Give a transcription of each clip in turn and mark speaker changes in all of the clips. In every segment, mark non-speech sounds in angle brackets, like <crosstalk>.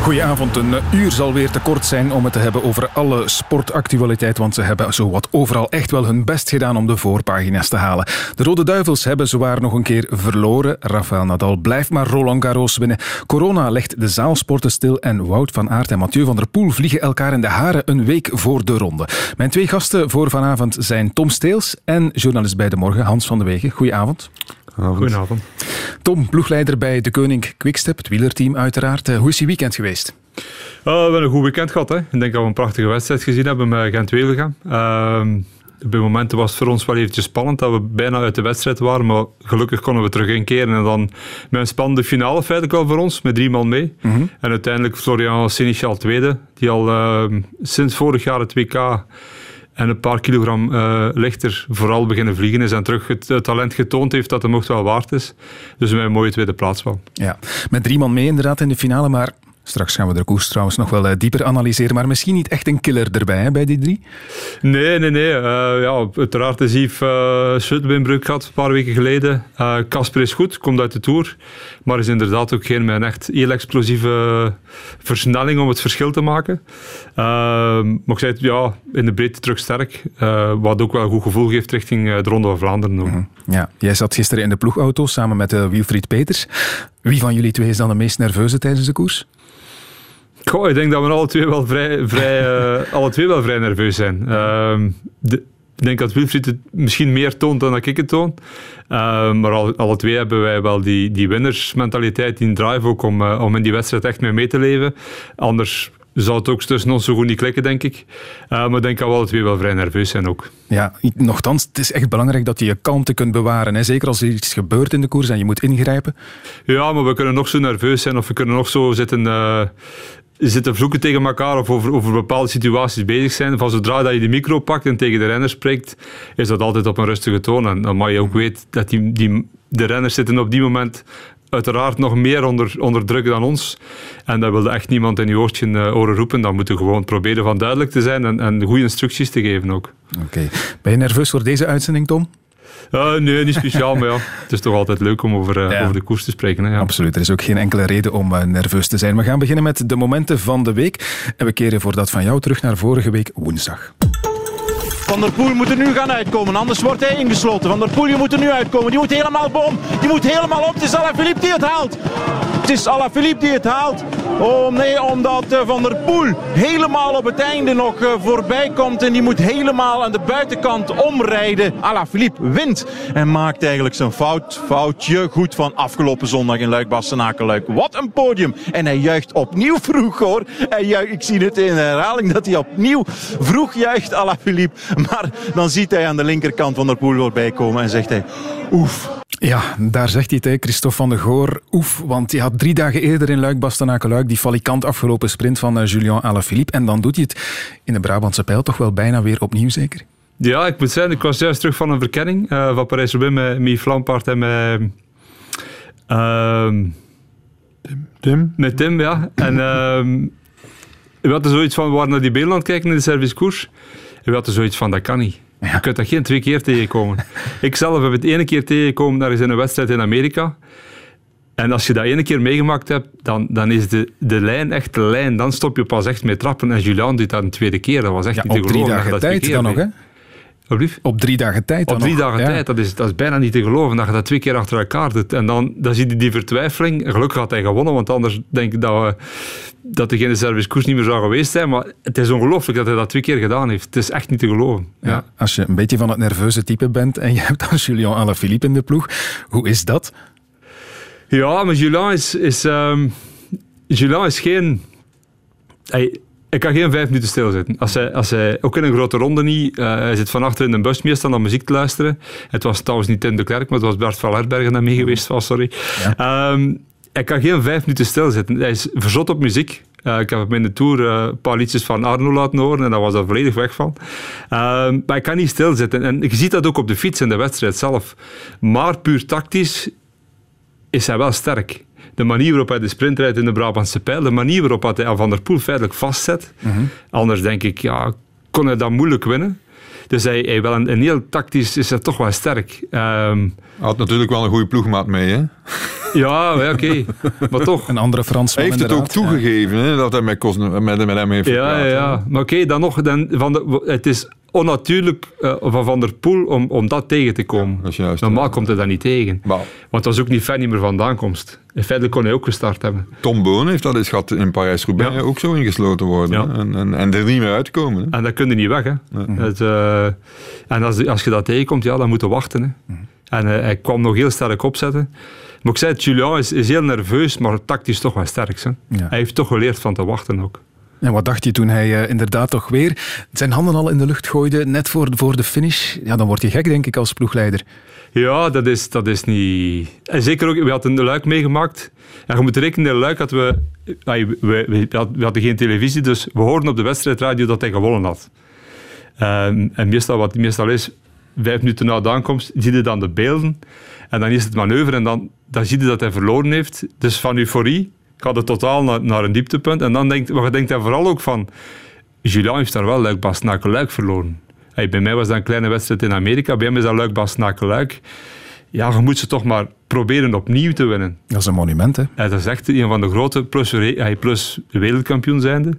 Speaker 1: Goedenavond. Een uur zal weer te kort zijn om het te hebben over alle sportactualiteit, want ze hebben zowat overal echt wel hun best gedaan om de voorpagina's te halen. De Rode Duivels hebben zowaar nog een keer verloren. Rafael Nadal blijft maar Roland Garros winnen. Corona legt de zaalsporten stil en Wout van Aert en Mathieu van der Poel vliegen elkaar in de haren een week voor de ronde. Mijn twee gasten voor vanavond zijn Tom Steels en journalist bij De Morgen Hans van de Wegen. Goedenavond.
Speaker 2: Goedenavond.
Speaker 1: Tom, ploegleider bij de Koning Quickstep, het wielerteam uiteraard. Eh, hoe is je weekend geweest?
Speaker 2: Uh, we hebben een goed weekend gehad. Hè. Ik denk dat we een prachtige wedstrijd gezien hebben met Gent-Wevelgem. Uh, op het moment was het voor ons wel eventjes spannend dat we bijna uit de wedstrijd waren, maar gelukkig konden we terug inkeren en dan met een spannende finale feitelijk al voor ons, met drie man mee.
Speaker 1: Mhm.
Speaker 2: En uiteindelijk Florian Seneschal tweede, die al uh, sinds vorig jaar het WK en een paar kilogram uh, lichter vooral beginnen vliegen is en terug het, talent getoond heeft dat de mocht wel waard is. Dus met een mooie tweede plaats wel.
Speaker 1: Ja, met drie man mee inderdaad in de finale, maar Straks gaan we de koers trouwens nog wel dieper analyseren, maar misschien niet echt een killer erbij hè, bij die drie?
Speaker 2: Nee, nee, nee. Uh, ja, uiteraard is Yves uh, Schuttenbinbrug gehad een paar weken geleden. Casper uh, is goed, komt uit de Tour, maar is inderdaad ook geen met echt heel explosieve versnelling om het verschil te maken. maar ik zei het, ja, in de breedte terug sterk, wat ook wel een goed gevoel geeft richting de Ronde van Vlaanderen. Mm
Speaker 1: -hmm. Ja, jij zat gisteren in de ploegauto samen met Wilfried Peters. Wie van jullie twee is dan de meest nerveuze tijdens de koers?
Speaker 2: Goh, ik denk dat we alle twee wel vrij, vrij, uh, <laughs> alle twee wel vrij nerveus zijn. Uh, de, ik denk dat Wilfried het misschien meer toont dan dat ik het toon. Uh, maar alle, alle, twee hebben wij wel die, die winnersmentaliteit, die drive ook om, uh, om in die wedstrijd echt mee mee te leven. Anders zou het ook tussen ons zo goed niet klikken, denk ik. Uh, maar ik denk dat we alle twee wel vrij nerveus zijn ook.
Speaker 1: Ja, nogthans, het is echt belangrijk dat je je kalmte kunt bewaren. Hè? Zeker als er iets gebeurt in de koers en je moet ingrijpen.
Speaker 2: Ja, maar we kunnen nog zo nerveus zijn of we kunnen nog zo zitten... Uh, zitten vloeken tegen elkaar of over, over bepaalde situaties bezig zijn. Van zodra dat je de micro pakt en tegen de renners spreekt, is dat altijd op een rustige toon. En dan mag je ook weten dat die, die, de renners zitten op die moment uiteraard nog meer onder, onder druk dan ons. En dat wilde echt niemand in je oortje uh, oren roepen. Dan moeten we gewoon proberen van duidelijk te zijn en, en goede instructies te geven ook.
Speaker 1: Oké. Ben je nerveus voor deze uitzending, Tom?
Speaker 2: Uh, nee, niet speciaal, maar ja, het is toch altijd leuk om over, uh, ja. over de koers te spreken. Hè, ja.
Speaker 1: Absoluut, er is ook geen enkele reden om uh, nerveus te zijn. We gaan beginnen met de momenten van de week. En we keren voor dat van jou terug naar vorige week woensdag.
Speaker 3: Van der Poel moet er nu gaan uitkomen, anders wordt hij ingesloten. Van der Poel, je moet er nu uitkomen. Die moet helemaal boom, die moet helemaal op. Het is Alaphilippe die het haalt. Het is Alaphilippe die het haalt. Oh nee, omdat uh, Van der Poel helemaal op het einde nog uh, voorbij komt. En die moet helemaal aan de buitenkant omrijden. Alaphilippe wint en maakt eigenlijk zijn fout, foutje goed van afgelopen zondag in Luik-Bastenaken-Luik. Wat een podium. En hij juicht opnieuw <laughs> vroeg hoor. Ik zie het in herhaling dat hij opnieuw vroeg juicht Alaphilippe. Maar dan ziet hij aan de linkerkant Van der Poel voorbij komen en zegt hij oef.
Speaker 1: Ja, daar zegt hij het, hè, Christophe van de Goor. Oef, want hij had drie dagen eerder in Luik-Bastenaken-Luik die falikant afgelopen sprint van uh, Julien Alaphilippe. En dan doet hij het in de Brabantse pijl toch wel bijna weer opnieuw, zeker?
Speaker 2: Ja, ik moet zeggen, ik was juist terug van een verkenning uh, van Parijs-Roubaix met Mie en met... Uh,
Speaker 4: Tim. Tim?
Speaker 2: Met Tim, ja. En we hadden zoiets van, we waren naar die beelden aan het kijken in de servicekoers. En we hadden zoiets van, dat kan niet. Ja. Je kunt dat geen twee keer tegenkomen. <laughs> ik zelf heb het ene keer tegengekomen, daar is in een wedstrijd in Amerika. En als je dat ene keer meegemaakt hebt, dan, dan is de, de lijn echt de lijn. Dan stop je pas echt mee trappen. En Julian doet dat een tweede keer. Dat was echt
Speaker 1: ja,
Speaker 2: niet te
Speaker 1: geloven. Op drie dagen tijd dan nog, hè? Op drie dagen tijd dan
Speaker 2: Op drie
Speaker 1: nog.
Speaker 2: dagen
Speaker 1: ja.
Speaker 2: tijd, dat is, dat is bijna niet te geloven dat je dat twee keer achter elkaar doet. En dan, dan zie je die vertwijfeling. Gelukkig had hij gewonnen, want anders denk ik dat, we, dat er geen servicekoers niet meer zou geweest zijn. Maar het is ongelooflijk dat hij dat twee keer gedaan heeft. Het is echt niet te geloven.
Speaker 1: Ja,
Speaker 2: Ja.
Speaker 1: Als je een beetje van het nerveuze type bent en je hebt dan Julien Alaphilippe in de ploeg, hoe is dat?
Speaker 2: Ja, maar Julian is, is, um, Julian is geen... Hij, hij kan geen vijf minuten stilzitten. Als hij, als hij, ook in een grote ronde niet. Uh, hij zit van achter in een bus meestal naar muziek te luisteren. Het was trouwens niet Tim de Klerk, maar het was Bert van Herbergen dat mee geweest was, sorry. Ja. Um, hij kan geen vijf minuten stilzitten. Hij is verzot op muziek. Uh, ik heb hem in de Tour uh, een paar liedjes van Arno laten horen en daar was hij volledig weg van. Uh, maar hij kan niet stilzitten. En je ziet dat ook op de fiets in de wedstrijd zelf. Maar puur tactisch is hij wel sterk. De manier waarop hij de sprint rijdt in de Brabantse pijl, de manier waarop hij Van der Poel feitelijk vastzet.
Speaker 1: Mhm.
Speaker 2: Anders denk ik, ja, kon hij dat moeilijk winnen. Dus hij, hij wel een, een heel tactisch is hij toch wel sterk. Ehm,
Speaker 4: Had natuurlijk wel een goede ploegmaat mee, hè?
Speaker 2: Ja, ja, oké. Maar toch.
Speaker 1: Een andere Fransman
Speaker 4: Hij heeft het ook toegegeven, hè, dat hij met, Cosne- met, met hem heeft
Speaker 2: Ja,
Speaker 4: gepraat,
Speaker 2: ja, ja. Maar oké, dan nog. Dan, van de, het is onnatuurlijk eh, van Van der Poel om, om dat tegen te komen.
Speaker 4: Dat is juist.
Speaker 2: Normaal komt hij dat niet tegen.
Speaker 4: Maar
Speaker 2: Want dat was ook niet ver niet meer vandaan komst. In feite kon hij ook gestart hebben.
Speaker 4: Tom Boon heeft dat eens gehad in Parijs-Roubaix
Speaker 2: Ja.
Speaker 4: ook zo ingesloten worden. En, en, en er niet meer uitkomen. Hè.
Speaker 2: En dat kun je niet weg. Hè. Het, eh, en als, als je dat tegenkomt, ja, dan moet je wachten. Hè. En eh, hij kwam nog heel sterk opzetten. Maar ik zei, Julian is, is heel nerveus, maar tactisch toch wel sterk. Hè.
Speaker 1: Ja.
Speaker 2: Hij heeft toch geleerd van te wachten ook.
Speaker 1: En wat dacht je toen hij eh, inderdaad toch weer zijn handen al in de lucht gooide, net voor, voor de finish? Ja, dan word je gek, denk ik, als ploegleider.
Speaker 2: Ja, dat is, dat is niet... En zeker ook, we hadden de Luik meegemaakt. En je moet rekenen, de Luik hadden we... We, we, we hadden- we hadden geen televisie, dus we hoorden op de wedstrijdradio dat hij gewonnen had. Ehm, en meestal, wat meestal is, vijf minuten na de aankomst, zie je dan de beelden. En dan is het manoeuvre en dan, dan zie je dat hij verloren heeft. Dus van euforie gaat het totaal naar, naar een dieptepunt. En dan denkt, maar je denkt hij vooral ook van... Julian heeft daar wel luik bas luik verloren. Hey, bij mij was dat een kleine wedstrijd in Amerika. Bij hem is dat luik bas luik Ja, je moet ze toch maar proberen opnieuw te winnen.
Speaker 1: Dat is een monument, hè?
Speaker 2: Ja, dat is echt een van de grote, plus, hij plus wereldkampioen zijnde.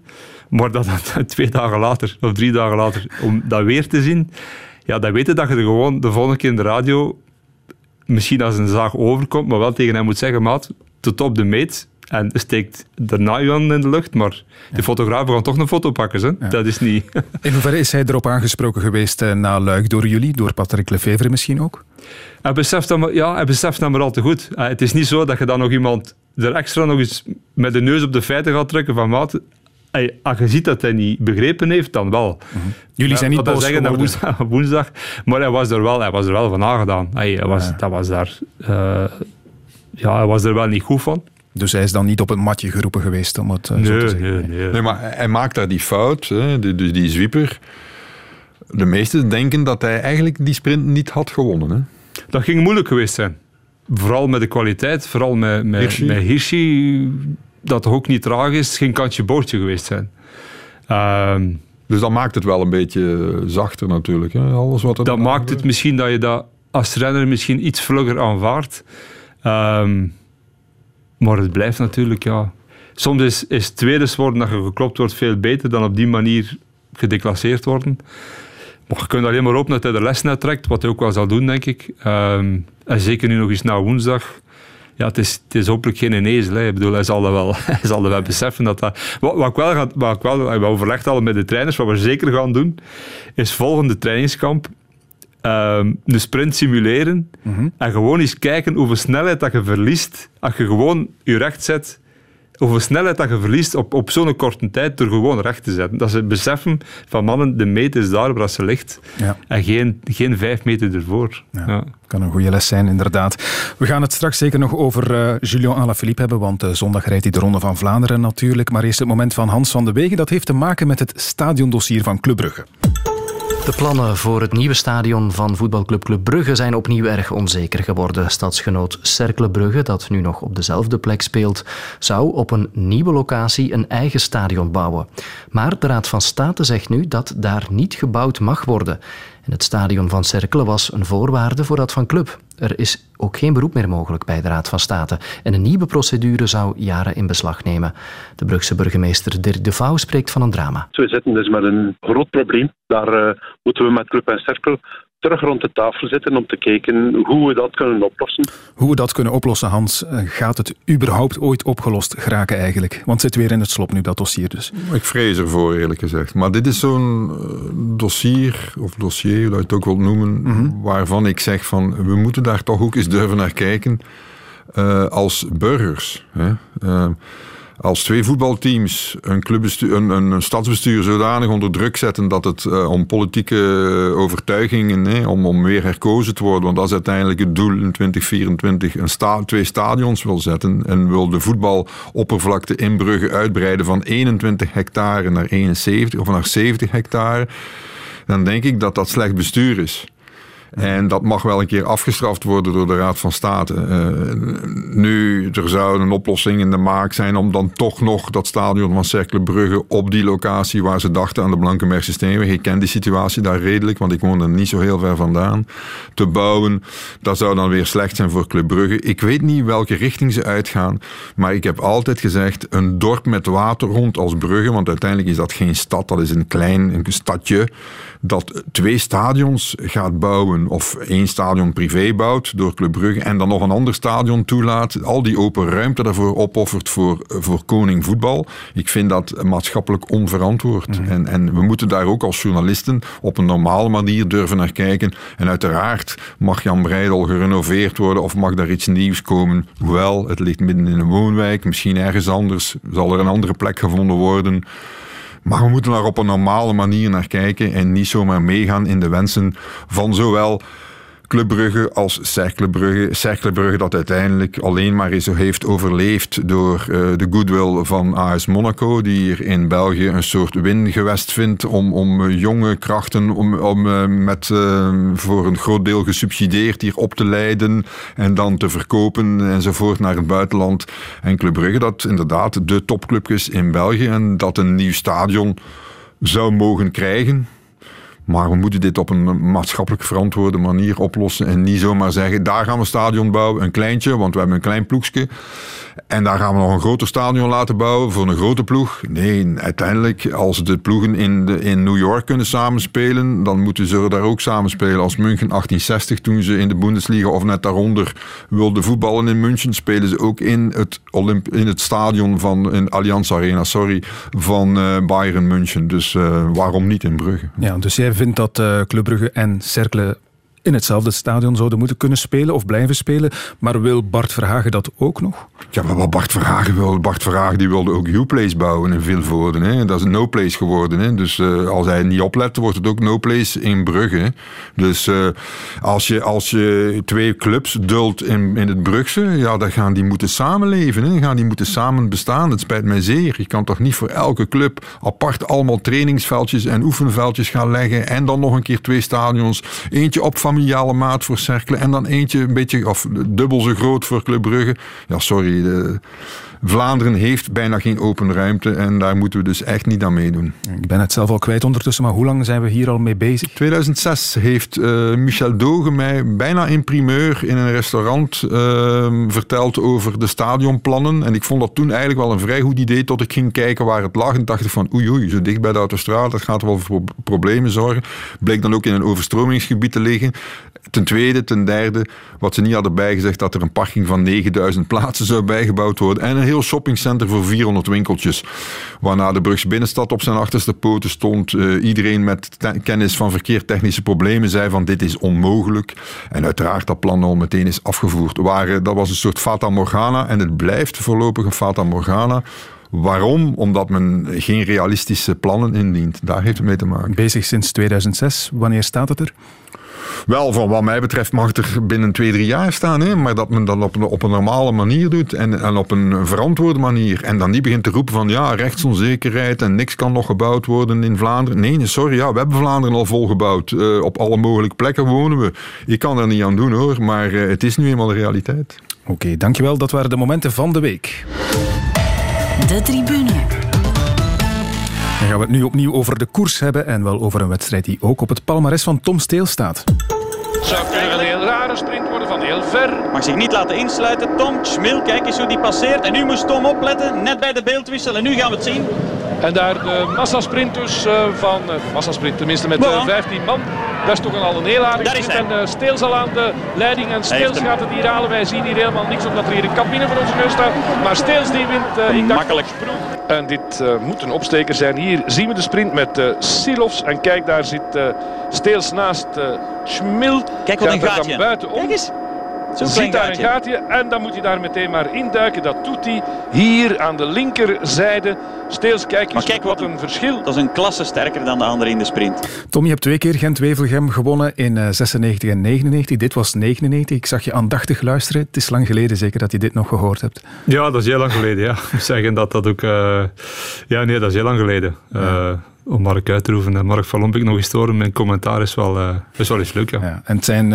Speaker 2: Maar dat dan twee dagen later, of drie dagen later, om dat weer te zien, ja, dan weet je dat je er gewoon de volgende keer in de radio misschien als een zaag overkomt, maar wel tegen hem moet zeggen, maat, tot op de meet. En steekt daarna je hand in de lucht, maar de fotografen gaan toch een foto pakken. Hè? Dat is niet... <laughs>
Speaker 1: In hoeverre is hij erop aangesproken geweest eh, na Luik door jullie, door Patrick Lefevre misschien ook?
Speaker 2: Hij beseft dat maar, ja, hij beseft dat maar al te goed. Eh, Het is niet zo dat je dan nog iemand er extra nog eens met de neus op de feiten gaat drukken van maat. Als je ziet dat hij niet begrepen heeft, dan wel.
Speaker 1: Jullie zijn niet
Speaker 2: dat
Speaker 1: boos
Speaker 2: zeggen woensdag, <laughs> woensdag, maar hij was er wel, hij was er wel van aangedaan. Hij was, Dat was daar... eh, ja, hij was er wel niet goed van.
Speaker 1: Dus hij is dan niet op het matje geroepen geweest, om het eh, zo te
Speaker 2: Nee,
Speaker 1: zeggen.
Speaker 2: nee, nee.
Speaker 4: Nee, maar hij maakt daar die fout, hè, die, die, die zwieper. De meesten denken dat hij eigenlijk die sprint niet had gewonnen. Hè.
Speaker 2: Dat ging moeilijk geweest zijn. Vooral met de kwaliteit, vooral met, met,
Speaker 4: Hirschi.
Speaker 2: met Hirschi, dat toch ook niet traag is, geen kantje boordje geweest zijn. Ehm,
Speaker 4: Dus dat maakt het wel een beetje zachter natuurlijk. Hè. Alles wat er
Speaker 2: dat maakt het misschien dat je dat als renner misschien iets vlugger aanvaardt. Ehm, maar het blijft natuurlijk, ja. Soms is, is tweede worden dat je geklopt wordt veel beter dan op die manier gedeclasseerd worden. Maar je kunt alleen maar hopen dat hij de les net trekt, wat hij ook wel zal doen, denk ik. Ehm, en zeker nu nog eens na woensdag. Ja, het is, het is hopelijk geen ezel. Hè. Ik bedoel, hij zal, wel, <laughs> hij zal wel beseffen. Dat dat, wat, wat ik wel ga, wat ik wel, we overlegd al met de trainers, wat we zeker gaan doen, is volgende trainingskamp ehm, de sprint simuleren en gewoon eens kijken hoeveel snelheid dat je verliest als je gewoon je recht zet. Hoeveel snelheid dat je verliest op, op zo'n korte tijd door gewoon recht te zetten. Dat ze beseffen van mannen, de meet is daar waar ze ligt.
Speaker 1: Ja.
Speaker 2: En geen, geen vijf meter ervoor.
Speaker 1: Ja.
Speaker 2: Ja.
Speaker 1: Kan een goede les zijn, inderdaad. We gaan het straks zeker nog over eh Julien Alaphilippe hebben, want eh, zondag rijdt hij de Ronde van Vlaanderen natuurlijk. Maar eerst het moment van Hans van de Wegen. Dat heeft te maken met het stadiondossier van Club Brugge.
Speaker 5: De plannen voor het nieuwe stadion van voetbalclub Club Brugge zijn opnieuw erg onzeker geworden. Stadsgenoot Cercle Brugge, dat nu nog op dezelfde plek speelt, zou op een nieuwe locatie een eigen stadion bouwen. Maar de Raad van State zegt nu dat daar niet gebouwd mag worden. En het stadion van Cercle was een voorwaarde voor dat van Club. Er is ook geen beroep meer mogelijk bij de Raad van State. En een nieuwe procedure zou jaren in beslag nemen. De Brugse burgemeester Dirk de Vouw spreekt van een drama.
Speaker 6: We zitten dus met een groot probleem. Daar eh, moeten we met Club en Cirkel terug rond de tafel zitten om te kijken hoe we dat kunnen oplossen.
Speaker 1: Hoe we dat kunnen oplossen, Hans, eh, gaat het überhaupt ooit opgelost geraken eigenlijk? Want het zit weer in het slop nu, dat dossier dus.
Speaker 4: Ik vrees ervoor, eerlijk gezegd. Maar dit is zo'n eh, dossier, of dossier, hoe je het ook wilt noemen, waarvan ik zeg van, we moeten daar toch ook eens durven naar kijken eh, als burgers. Hè? Als twee voetbalteams een, een, een, stadsbestuur zodanig onder druk zetten dat het eh, om politieke overtuigingen, hè, om, om weer herkozen te worden, want dat is uiteindelijk het doel in 2024, een twee stadions wil zetten en wil de voetbaloppervlakte in Brugge uitbreiden van 21 hectare naar 71 of naar 70 hectare, dan denk ik dat dat slecht bestuur is. En dat mag wel een keer afgestraft worden door de Raad van State. Uh, nu, er zou een oplossing in de maak zijn om dan toch nog dat stadion van Cercle Brugge op die locatie waar ze dachten aan de Blankenbergse Steenweg. Ik ken die situatie daar redelijk, want ik woon er niet zo heel ver vandaan. Te bouwen, dat zou dan weer slecht zijn voor Club Brugge. Ik weet niet welke richting ze uitgaan, maar ik heb altijd gezegd, een dorp met water rond als Brugge, want uiteindelijk is dat geen stad, dat is een klein een stadje dat twee stadions gaat bouwen of één stadion privé bouwt door Club Brugge en dan nog een ander stadion toelaat, al die open ruimte daarvoor opoffert voor, voor koning voetbal. Ik vind dat maatschappelijk onverantwoord. Mhm. en, en we moeten daar ook als journalisten op een normale manier durven naar kijken. En uiteraard mag Jan Breidel gerenoveerd worden of mag daar iets nieuws komen. Hoewel, het ligt midden in een woonwijk, misschien ergens anders, zal er een andere plek gevonden worden. Maar we moeten daar op een normale manier naar kijken en niet zomaar meegaan in de wensen van zowel Club Brugge als Cercle Brugge. Dat uiteindelijk alleen maar is, heeft overleefd door uh, de goodwill van AS Monaco, die hier in België een soort wingewest vindt om, om uh, jonge krachten om, om, uh, met, voor een groot deel gesubsidieerd hier op te leiden en dan te verkopen enzovoort naar het buitenland. En Club Brugge dat inderdaad de topclub is in België en dat een nieuw stadion zou mogen krijgen. Maar we moeten dit op een maatschappelijk verantwoorde manier oplossen. En niet zomaar zeggen, daar gaan we een stadion bouwen, een kleintje, want we hebben een klein ploegje. En daar gaan we nog een groter stadion laten bouwen voor een grote ploeg. Nee, uiteindelijk, als de ploegen in, de, in New York kunnen samenspelen, dan moeten ze daar ook samenspelen. Als München 1860, toen ze in de Bundesliga of net daaronder wilden voetballen in München, spelen ze ook in het, Olymp in het stadion van in Allianz Arena, sorry, van uh, Bayern München. Dus uh, waarom niet in Brugge?
Speaker 1: Ja, dus jij vindt dat uh, Club Brugge en Cercle in hetzelfde stadion zouden moeten kunnen spelen of blijven spelen. Maar wil Bart Verhagen dat ook nog?
Speaker 4: Ja, maar wat Bart Verhagen wil, Bart Verhagen die wilde ook U-Place bouwen in Vilvoorde. Hè. Dat is een no-place geworden. Hè. Dus uh, als hij niet oplet, wordt het ook no-place in Brugge. Dus uh, als, je, als je twee clubs duldt in, in het Brugse, ja, dan gaan die moeten samenleven. Hè. Gaan die moeten samen bestaan. Het spijt mij zeer. Je kan toch niet voor elke club apart allemaal trainingsveldjes en oefenveldjes gaan leggen. En dan nog een keer twee stadions. Eentje op familiale maat voor Cercle en dan eentje een beetje, of dubbel zo groot voor Club Brugge. Ja, sorry. De, Vlaanderen heeft bijna geen open ruimte en daar moeten we dus echt niet aan meedoen.
Speaker 1: Ik ben het zelf al kwijt ondertussen, maar hoe lang zijn we hier al mee bezig?
Speaker 4: 2006 heeft uh, Michel Doge mij bijna in primeur in een restaurant uh, verteld over de stadionplannen. En ik vond dat toen eigenlijk wel een vrij goed idee tot ik ging kijken waar het lag en dacht ik van oei oei, zo dicht bij de autostrade, dat gaat wel voor problemen zorgen. Bleek dan ook in een overstromingsgebied te liggen. Ten tweede, ten derde, wat ze niet hadden bijgezegd, dat er een parking van 9000 plaatsen zou bijgebouwd worden. En een heel shoppingcenter voor 400 winkeltjes. Waarna de Brugs binnenstad op zijn achterste poten stond. Uh, iedereen met kennis van verkeertechnische problemen zei van dit is onmogelijk. En uiteraard dat plan al meteen is afgevoerd. Waar, dat was een soort Fata Morgana en het blijft voorlopig een Fata Morgana. Waarom? Omdat men geen realistische plannen indient. Daar heeft het mee te maken.
Speaker 1: Bezig sinds 2006. Wanneer staat het er?
Speaker 4: Wel, van wat mij betreft mag het er binnen twee, drie jaar staan. Hè? Maar dat men dat op een, op een normale manier doet en, en op een verantwoorde manier. En dan niet begint te roepen van ja, rechtsonzekerheid en niks kan nog gebouwd worden in Vlaanderen. Nee, sorry, ja, we hebben Vlaanderen al volgebouwd. Uh, op alle mogelijke plekken wonen we. Ik kan er niet aan doen hoor, maar uh, het is nu eenmaal de realiteit.
Speaker 1: Oké, okay, dankjewel. Dat waren de momenten van de week. De tribune. Dan gaan we het nu opnieuw over de koers hebben en wel over een wedstrijd die ook op het palmares van Tom Steel staat.
Speaker 7: Het zou kunnen een heel rare sprint worden van heel ver.
Speaker 8: Mag zich niet laten insluiten. Tom Schmil, kijk eens hoe die passeert. En nu moest Tom opletten, net bij de beeldwissel. En nu gaan we het zien.
Speaker 7: En daar de massasprint dus uh, van... Uh, massasprint tenminste met uh, eh, 15 man. Dat is toch een al een heel aardig sprint. En uh, Steels al aan de leiding. En Steels gaat het hier halen. Wij zien hier helemaal niks omdat er hier een cabine voor onze neus staat. Maar Steels die wint. ik
Speaker 8: Makkelijk.
Speaker 7: En dit moet een opsteker zijn. Hier zien we de sprint met Silovs. En kijk, daar zit Steels naast Schmil.
Speaker 8: Kijk wat een gaatje.
Speaker 7: Buitenom.
Speaker 8: Kijk eens.
Speaker 7: Zo ziet daar een gaatje en dan moet hij daar meteen maar induiken. Dat doet hij hier aan de linkerzijde. Steels, kijk eens kijk, wat een verschil.
Speaker 8: Dat is een klasse sterker dan de andere in de sprint.
Speaker 1: Tom, je hebt twee keer Gent-Wevelgem gewonnen in uh, 96 en 99. Dit was 99. Ik zag je aandachtig luisteren. Het is lang geleden zeker dat je dit nog gehoord hebt.
Speaker 2: Ja, dat is heel lang geleden. Ja. <laughs> Zeggen dat dat ook... Uh... Ja, nee, dat is heel lang geleden. Uh, om Mark uit te roepen en Mark van Lompik nog eens te horen. Mijn commentaar is wel, uh, is wel eens leuk. Ja. ja
Speaker 1: en het zijn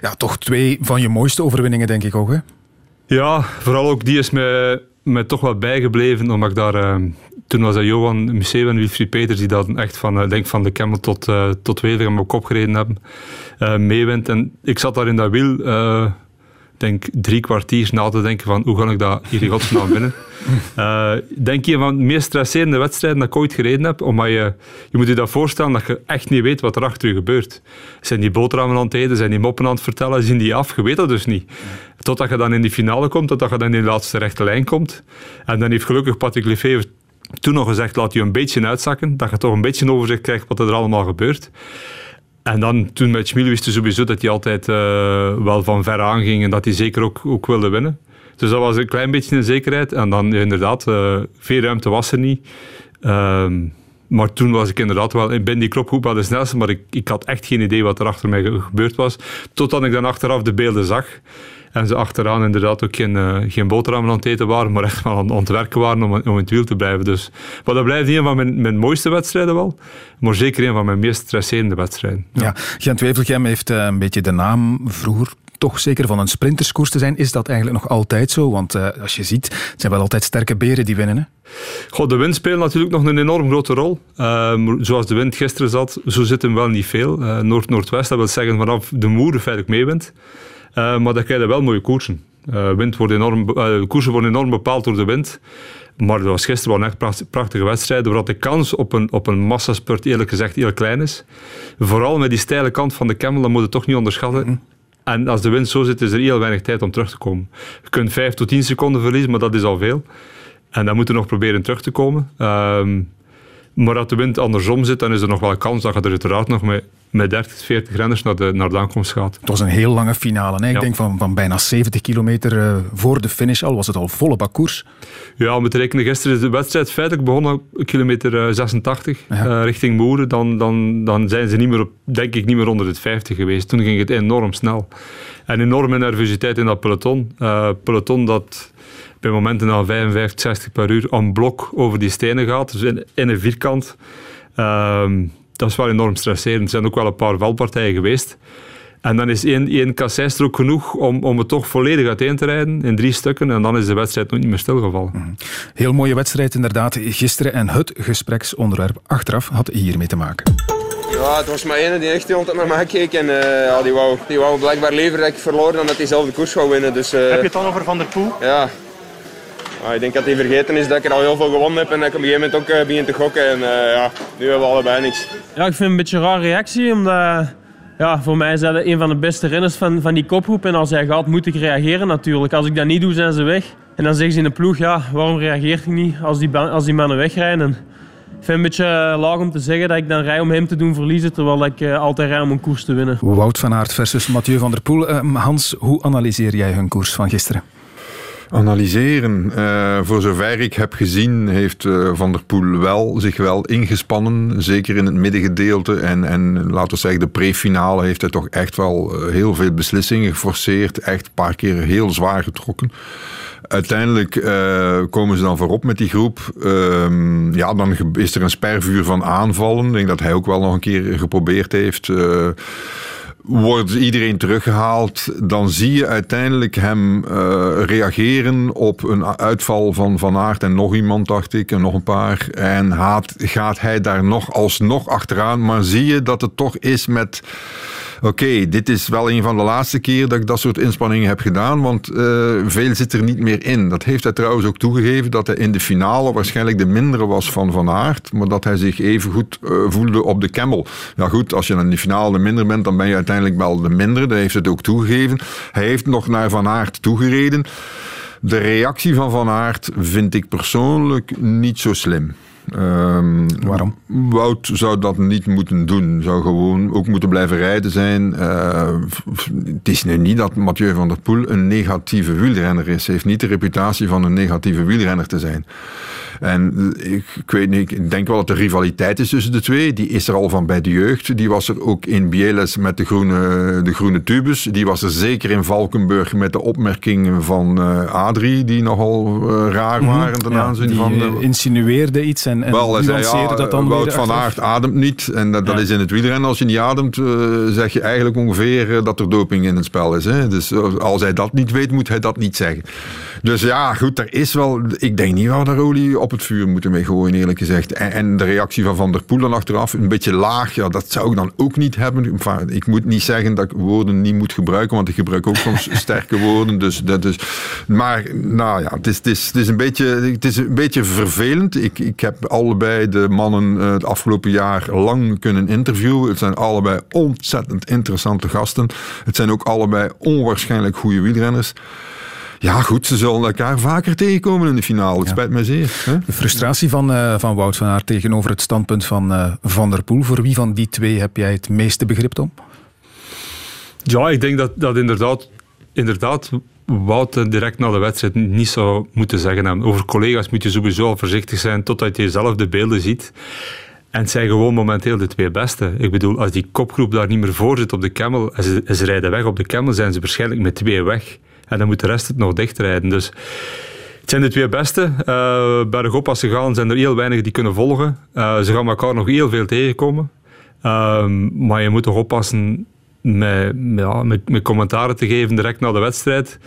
Speaker 1: ja, toch twee van je mooiste overwinningen, denk ik ook. Hè?
Speaker 2: Ja, vooral ook die is me, me toch wel bijgebleven, omdat ik daar... toen was dat Johan Museeuw en Wilfried Peters die dat echt van, denk van de Kemmel tot, tot Wevelgem op kop gereden hebben, meewint. En ik zat daar in dat wiel denk drie kwartier na te denken van hoe ga ik dat hier in godsnaam winnen. Uh, <laughs> denk je van de meest stresserende wedstrijden dat ik ooit gereden heb, omdat je, je moet je dat voorstellen dat je echt niet weet wat er achter je gebeurt. Zijn die boterhammen aan het eten, zijn die moppen aan het vertellen, zien die af, je weet dat dus niet. Totdat je dan in die finale komt, totdat je dan in de laatste rechte lijn komt. En dan heeft gelukkig Patrick Lefevre toen nog gezegd, laat je een beetje uitzakken, dat je toch een beetje overzicht krijgt wat er allemaal gebeurt. En dan toen met Schmiel wist sowieso dat hij altijd uh, wel van ver aanging en dat hij zeker ook, ook wilde winnen. Dus dat was een klein beetje een zekerheid. En dan inderdaad, uh, veel ruimte was er niet. Uh, maar toen was ik inderdaad wel, ben die klopgroep wel de snelste, maar ik, ik had echt geen idee wat er achter mij gebeurd was. Totdat ik dan achteraf de beelden zag. En ze achteraan inderdaad ook geen, uh, geen boterhammen aan het eten waren, maar echt wel aan, aan het werken waren om, om in het wiel te blijven. Dus, maar dat blijft een van mijn, mijn mooiste wedstrijden wel, maar zeker een van mijn meest stresserende wedstrijden.
Speaker 1: Ja, ja Gent-Wevelgem heeft uh, een beetje de naam vroeger toch zeker van een sprinterskoers te zijn. Is dat eigenlijk nog altijd zo? Want uh, als je ziet, het zijn wel altijd sterke beren die winnen. Hè?
Speaker 2: Goh, de wind speelt natuurlijk nog een enorm grote rol. Uh, zoals de wind gisteren zat, zo zit hem wel niet veel. Uh, Noord-Noordwest, dat wil zeggen vanaf de moeder feitelijk meewint. Uh, maar dan krijg je wel mooie koersen. Uh, wind wordt enorm, uh, koersen worden enorm bepaald door de wind. Maar dat was gisteren wel een echt prachtige wedstrijd, doordat de kans op een, op een massaspurt eerlijk gezegd heel klein is. Vooral met die steile kant van de Camel, dat moet je toch niet onderschatten. Mhm. En als de wind zo zit, is er heel weinig tijd om terug te komen. Je kunt 5 tot 10 seconden verliezen, maar dat is al veel. En dan moeten we nog proberen terug te komen. Uh, maar als de wind andersom zit, dan is er nog wel een kans dat je er uiteraard nog met, met 30, 40 renners naar de, naar de aankomst gaat.
Speaker 1: Het was een heel lange finale. Hè? Ik denk van, van bijna 70 kilometer uh, voor de finish al was het al volle bakkoers.
Speaker 2: Ja, om te rekenen, gisteren is de wedstrijd feitelijk begonnen kilometer 86 uh, uh, richting Moeren. Dan, dan, dan zijn ze niet meer op, denk ik niet meer onder het 50 geweest. Toen ging het enorm snel. En enorme nervositeit in dat peloton. Uh, peloton dat bij momenten al 55, 60 per uur een blok over die stenen gaat. Dus in, in een vierkant. Um, dat is wel enorm stresserend. Er zijn ook wel een paar valpartijen geweest. En dan is één, één kasseinstrook genoeg om, om het toch volledig uiteen te rijden in drie stukken. En dan is de wedstrijd nog niet meer stilgevallen. Mhm.
Speaker 1: Heel mooie wedstrijd inderdaad gisteren. En het gespreksonderwerp achteraf had hiermee te maken.
Speaker 9: Ja, het was maar één die echt altijd naar mij keek. En uh, ja, die, wou, die wou blijkbaar liever dat ik verloor dan dat hij zelf de koers zou winnen. Dus, uh,
Speaker 10: Heb je het dan over Van der Poel?
Speaker 9: Ja, ik denk dat hij vergeten is dat ik er al heel veel gewonnen heb en dat ik op een gegeven moment ook uh, begin te gokken. En uh, ja, nu hebben we allebei niks.
Speaker 10: Ja, ik vind het een beetje een rare reactie, omdat ja, voor mij is hij een van de beste renners van, van die kopgroep. En als hij gaat, moet ik reageren natuurlijk. Als ik dat niet doe, zijn ze weg. En dan zeggen ze in de ploeg, ja, waarom reageert hij niet als die, als die mannen wegrijden? ik vind het een beetje eh, laag om te zeggen dat ik dan rij om hem te doen verliezen, terwijl ik altijd rij om een koers te winnen.
Speaker 1: Wout van Aert versus Mathieu van der Poel. Hans, hoe analyseer jij hun koers van gisteren?
Speaker 4: Analyseren. Uh, voor zover ik heb gezien, heeft uh, Van der Poel wel, zich wel ingespannen. Zeker in het middengedeelte. En, en laten we zeggen, de pre-finale heeft hij toch echt wel uh, heel veel beslissingen geforceerd. Echt een paar keer heel zwaar getrokken. Uiteindelijk komen ze dan voorop met die groep. Ehm, ja, dan is er een spervuur van aanvallen. Ik denk dat hij ook wel nog een keer geprobeerd heeft wordt iedereen teruggehaald, dan zie je uiteindelijk hem uh, reageren op een uitval van Van Aert en nog iemand, dacht ik, en nog een paar. En gaat, gaat hij daar nog alsnog achteraan, maar zie je dat het toch is met oké, dit is wel een van de laatste keer dat ik dat soort inspanningen heb gedaan, want uh, veel zit er niet meer in. Dat heeft hij trouwens ook toegegeven, dat hij in de finale waarschijnlijk de mindere was van Van Aert, maar dat hij zich even goed uh, voelde op de Camel. Ja goed, als je in de finale de minder bent, dan ben je uiteindelijk wel de mindere. Dat heeft het ook toegegeven. Hij heeft nog naar Van Aert toegereden. De reactie van Van Aert vind ik persoonlijk niet zo slim.
Speaker 1: Um, Waarom?
Speaker 4: Wout zou dat niet moeten doen. Zou gewoon ook moeten blijven rijden zijn. Uh, het is nu niet dat Mathieu van der Poel een negatieve wielrenner is. Hij heeft niet de reputatie van een negatieve wielrenner te zijn. En ik, ik, weet niet, ik denk wel dat er rivaliteit is tussen de twee. Die is er al van bij de jeugd. Die was er ook in Bieles met de groene, de groene tubus. Die was er zeker in Valkenburg met de opmerkingen van uh, Adrie, die nogal uh, raar mhm. waren ten aanzien
Speaker 1: van...
Speaker 4: Die
Speaker 1: insinueerde iets en, en
Speaker 4: Wel,
Speaker 1: dat dan
Speaker 4: Wout van? Aert ademt niet. En dat, dat
Speaker 1: Ja.
Speaker 4: is in het wielrennen. Als je niet ademt, eh, zeg je eigenlijk ongeveer eh, dat er doping in het spel is. Hè? Dus eh, als hij dat niet weet, moet hij dat niet zeggen. Dus ja, goed, er is wel... Ik denk niet waar de olie op het vuur moeten mee gooien, eerlijk gezegd. En, en de reactie van Van der Poel dan achteraf, een beetje laag. Ja, dat zou ik dan ook niet hebben. Enfin, ik moet niet zeggen dat ik woorden niet moet gebruiken, want ik gebruik ook soms <laughs> sterke woorden. Dus dat is... Maar, nou ja, het is, het is, het is, een, beetje, het is een beetje vervelend. Ik, ik heb allebei de mannen eh, het afgelopen jaar lang kunnen interviewen. Het zijn allebei ontzettend interessante gasten. Het zijn ook allebei onwaarschijnlijk goede wielrenners. Ja, goed, ze zullen elkaar vaker tegenkomen in de finale. Het spijt mij zeer. Hè?
Speaker 1: De frustratie van, eh, van Wout van Aert tegenover het standpunt van eh, Van der Poel. Voor wie van die twee heb jij het meeste begrip, Tom?
Speaker 2: Ja, ik denk dat, dat inderdaad, inderdaad Wout eh, direct na de wedstrijd niet zou moeten zeggen. Over collega's moet je sowieso al voorzichtig zijn totdat je zelf de beelden ziet. En het zijn gewoon momenteel de twee beste. Ik bedoel, als die kopgroep daar niet meer voor zit op de Camel en ze, en ze rijden weg op de Camel, zijn ze waarschijnlijk met twee weg. En dan moet de rest het nog dichtrijden. Dus het zijn de twee beste. Eh bergop als ze gaan zijn er heel weinig die kunnen volgen. Eh, ze gaan elkaar nog heel veel tegenkomen. Ehm, maar je moet toch oppassen met, ja, met, met commentaren te geven direct na de wedstrijd.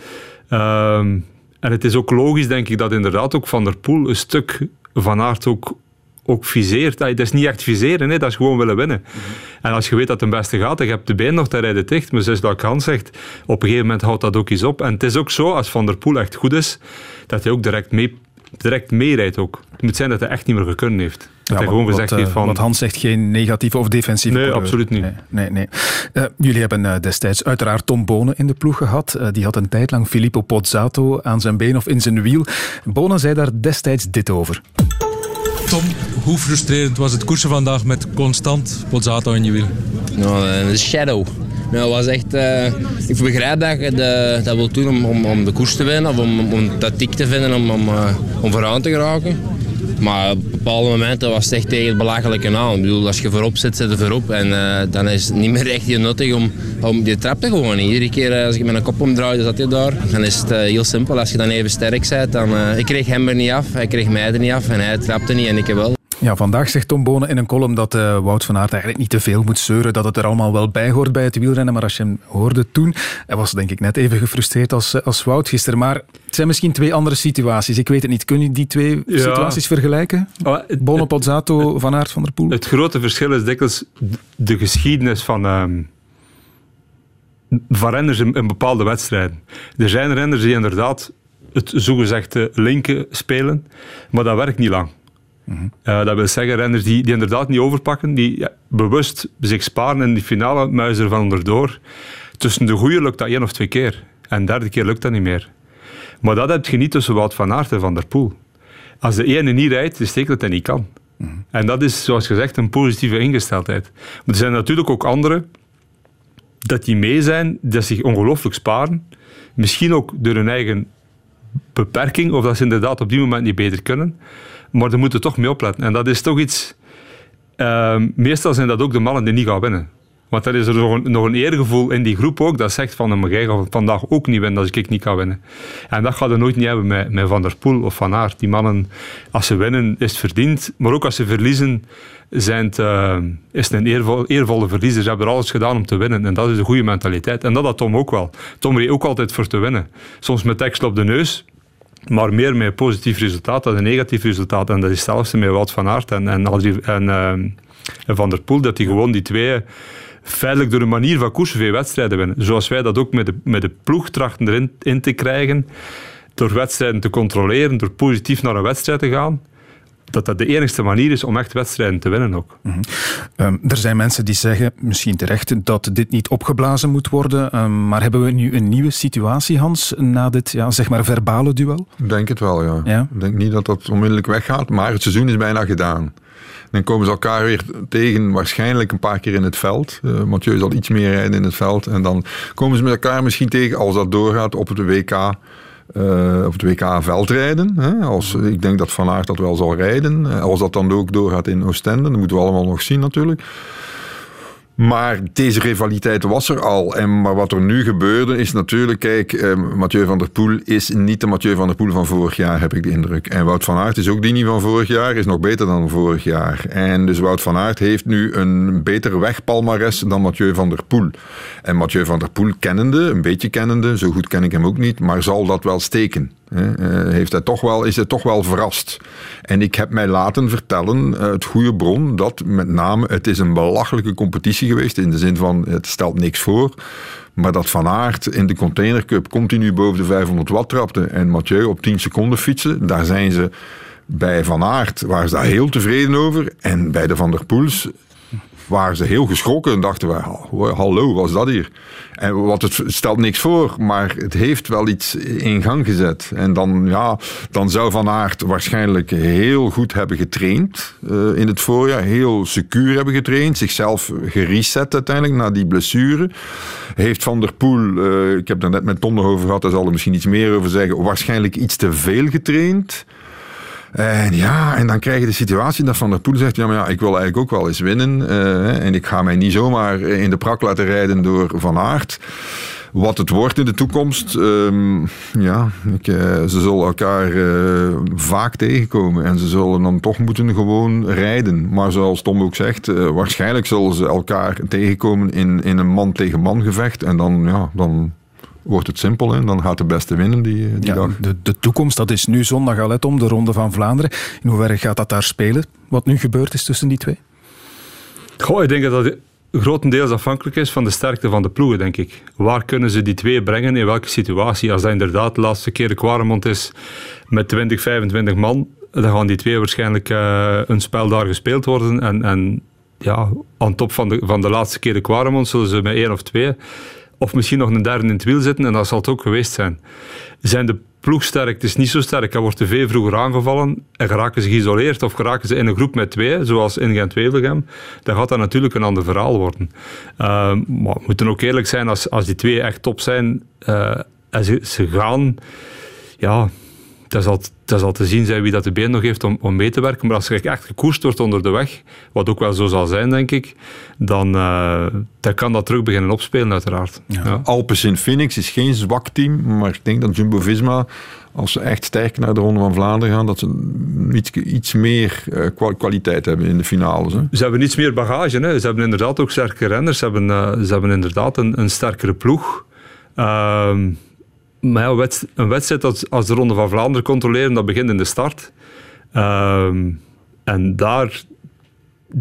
Speaker 2: Ehm, en het is ook logisch, denk ik, dat inderdaad ook Van der Poel een stuk van aard ook, ook viseert. Dat is niet echt viseren, hè, dat is gewoon willen winnen. En als je weet dat het beste gaat, en je hebt de been nog, dan rijdt het dicht. Maar zoals dat Hans zegt, op een gegeven moment houdt dat ook eens op. En het is ook zo, als Van der Poel echt goed is, dat hij ook direct mee direct meerijdt ook. Het moet zijn dat hij echt niet meer gekund heeft. Dat
Speaker 1: Ja,
Speaker 2: hij gewoon
Speaker 1: wat,
Speaker 2: gezegd
Speaker 1: eh,
Speaker 2: heeft van...
Speaker 1: Wat Hans zegt, geen negatieve of defensieve
Speaker 2: Nee,
Speaker 1: coureur.
Speaker 2: absoluut niet.
Speaker 1: Nee, nee, nee. Eh, jullie hebben eh, destijds uiteraard Tom Bonen in de ploeg gehad. Eh, die had een tijd lang Filippo Pozzato aan zijn been of in zijn wiel. Bonen zei daar destijds dit over.
Speaker 11: Tom, hoe frustrerend was het koersen vandaag met constant Pozzato in je wiel?
Speaker 12: Nou, de shadow. Dat was echt, eh, ik begrijp dat je de, dat wil doen om, om, om de koers te winnen of om, om tactiek te vinden om, om, eh, om vooraan te geraken. Maar op bepaalde momenten was het echt tegen het belachelijke aan. Ik bedoel, als je voorop zit, zit je voorop. En eh, dan is het niet meer echt heel nuttig om... om die trapte gewoon. Iedere keer als ik mijn kop omdraaide, zat hij daar. Dan is het heel simpel. Als je dan even sterk bent, dan... ik kreeg hem er niet af, hij kreeg mij er niet af. En hij trapte niet en ik wel.
Speaker 1: Ja, vandaag zegt Tom Bonen in een column dat eh, Wout van Aert eigenlijk niet te veel moet zeuren, dat het er allemaal wel bij hoort bij het wielrennen. Maar als je hem hoorde toen, hij was denk ik net even gefrustreerd als, eh, als Wout gisteren. Maar het zijn misschien twee andere situaties. Ik weet het niet. Kun je die twee
Speaker 2: Ja.
Speaker 1: situaties vergelijken?
Speaker 2: Het-
Speaker 1: Bonen, Pozzato, Van Aert, Van der Poel?
Speaker 2: Het grote verschil is dikwijls de geschiedenis van, ehm, van renners in, in bepaalde wedstrijden. Er zijn renners die inderdaad het zogezegde linken spelen, maar dat werkt niet lang. Eh, dat wil zeggen, renners die, die inderdaad niet overpakken, die bewust zich sparen in die finale, muizen van onderdoor. Tussen de goeie lukt dat één of twee keer. En de derde keer lukt dat niet meer. Maar dat heb je niet tussen Wout van Aert en Van der Poel. Als de ene niet rijdt, is het dat hij niet kan. En dat is, zoals gezegd, een positieve ingesteldheid. Maar er zijn natuurlijk ook anderen dat die mee zijn, dat zich ongelooflijk sparen. Misschien ook door hun eigen beperking, of dat ze inderdaad op die moment niet beter kunnen. Maar daar moeten toch mee opletten. En dat is toch iets... ehm, meestal zijn dat ook de mannen die niet gaan winnen. Want dan is er nog een, eergevoel in die groep ook, dat zegt van, maar jij vandaag ook niet winnen als ik niet kan winnen. En dat gaat er nooit niet hebben met, met Van der Poel of Van Aert. Die mannen, als ze winnen, is het verdiend. Maar ook als ze verliezen, zijn het, eh, is het een eervol, eervolle verliezer. Ze hebben er alles gedaan om te winnen. En dat is een goede mentaliteit. En dat had Tom ook wel. Tom reed ook altijd voor te winnen. Soms met tekst op de neus, maar meer met positief resultaat dan een negatief resultaat. En dat is zelfs met Wout van Aert en, en, en, en Van der Poel, dat die gewoon die twee feitelijk door een manier van koersen wedstrijden winnen. Zoals wij dat ook met de, met de ploeg trachten erin in te krijgen, door wedstrijden te controleren, door positief naar een wedstrijd te gaan, dat dat de enigste manier is om echt wedstrijden te winnen ook.
Speaker 1: Ehm, er zijn mensen die zeggen, misschien terecht, dat dit niet opgeblazen moet worden. Ehm, maar hebben we nu een nieuwe situatie, Hans, na dit ja, zeg maar verbale duel?
Speaker 4: Ik denk het wel, ja.
Speaker 1: Ja?
Speaker 4: Ik denk niet dat dat onmiddellijk weggaat, maar het seizoen is bijna gedaan. Dan komen ze elkaar weer tegen, waarschijnlijk een paar keer in het veld. Eh Mathieu zal iets meer rijden in het veld. En dan komen ze met elkaar misschien tegen, als dat doorgaat, op het WK, op het WK veldrijden. Hè? Als, ik denk dat Van Aert dat wel zal rijden. Eh, Als dat dan ook doorgaat in Oostende, dat moeten we allemaal nog zien natuurlijk. Maar deze rivaliteit was er al. En, maar wat er nu gebeurde is natuurlijk, kijk, eh, Mathieu van der Poel is niet de Mathieu van der Poel van vorig jaar, heb ik de indruk. En Wout van Aert is ook die niet van vorig jaar, is nog beter dan vorig jaar. En dus Wout van Aert heeft nu een beter wegpalmares dan Mathieu van der Poel. En Mathieu van der Poel kennende, een beetje kennende, zo goed ken ik hem ook niet, maar zal dat wel steken. Uh, heeft hij toch wel, is hij toch wel verrast. En ik heb mij laten vertellen, het goede bron, dat met name het is een belachelijke competitie geweest. In de zin van, het stelt niks voor. Maar dat Van Aert in de Container Cup continu boven de 500 watt trapte en Mathieu op 10 seconden fietsen, daar zijn ze bij Van Aert waren ze daar heel tevreden over. En bij de Van der Poels waren ze heel geschrokken en dachten we, hallo, wat is dat hier? En wat het stelt niks voor, maar het heeft wel iets in gang gezet. En dan, ja, dan zou Van Aert waarschijnlijk heel goed hebben getraind uh, in het voorjaar. Heel secuur hebben getraind. Zichzelf gereset uiteindelijk na die blessure. Heeft Van der Poel, uh, ik heb daar net met Tom over gehad, daar zal er misschien iets meer over zeggen, waarschijnlijk iets te veel getraind. En ja, en dan krijg je de situatie dat Van der Poel zegt: Ja, maar ja, ik wil eigenlijk ook wel eens winnen. Uh, en ik ga mij niet zomaar in de prak laten rijden door Van Aert. Wat het wordt in de toekomst, um, ja, ik, uh, ze zullen elkaar uh, vaak tegenkomen en ze zullen dan toch moeten gewoon rijden. Maar zoals Tom ook zegt, waarschijnlijk zullen ze elkaar tegenkomen in, in een man tegen man gevecht en dan, ja, dan wordt het simpel. en Dan gaat de beste winnen die, die
Speaker 1: ja,
Speaker 4: dag.
Speaker 1: De, de toekomst, dat is nu zondag al om de Ronde van Vlaanderen. In hoeverre gaat dat daar spelen? Wat nu gebeurd is tussen die twee?
Speaker 2: Goh, ik denk dat dat grotendeels afhankelijk is van de sterkte van de ploegen, denk ik. Waar kunnen ze die twee brengen, in welke situatie? Als dat inderdaad de laatste keer de Quaremont is met 20, 25 man, dan gaan die twee waarschijnlijk uh, een spel daar gespeeld worden. En, en ja, aan top van de, van de laatste keer de Quaremont zullen ze met één of twee of misschien nog een derde in het wiel zitten en dat zal het ook geweest zijn. Zijn de ploeg sterk? Het is niet zo sterk. Hij wordt te veel vroeger aangevallen en geraken ze geïsoleerd of geraken ze in een groep met twee, zoals in Gent-Wevelgem, dan gaat dat natuurlijk een ander verhaal worden. Uh, maar we moeten ook eerlijk zijn, als, als die twee echt top zijn uh, en ze, ze gaan, ja, dat zal, dat zal te zien zijn wie dat de been nog heeft om, om mee te werken. Maar als er echt gekoerst wordt onder de weg, wat ook wel zo zal zijn, denk ik, dan, uh, dan kan dat terug beginnen opspelen, uiteraard.
Speaker 4: Ja. Ja. Alpes in Phoenix is geen zwak team, maar ik denk dat Jumbo-Visma, als ze echt sterk naar de Ronde van Vlaanderen gaan, dat ze iets, iets meer uh, kwaliteit hebben in de finales. Hè.
Speaker 2: Ze hebben iets meer bagage. Hè. Ze hebben inderdaad ook sterke renners. Ze hebben, uh, ze hebben inderdaad een, een sterkere ploeg. Uh, maar ja, een wedstrijd als, als de Ronde van Vlaanderen controleren, dat begint in de start. Um, en daar,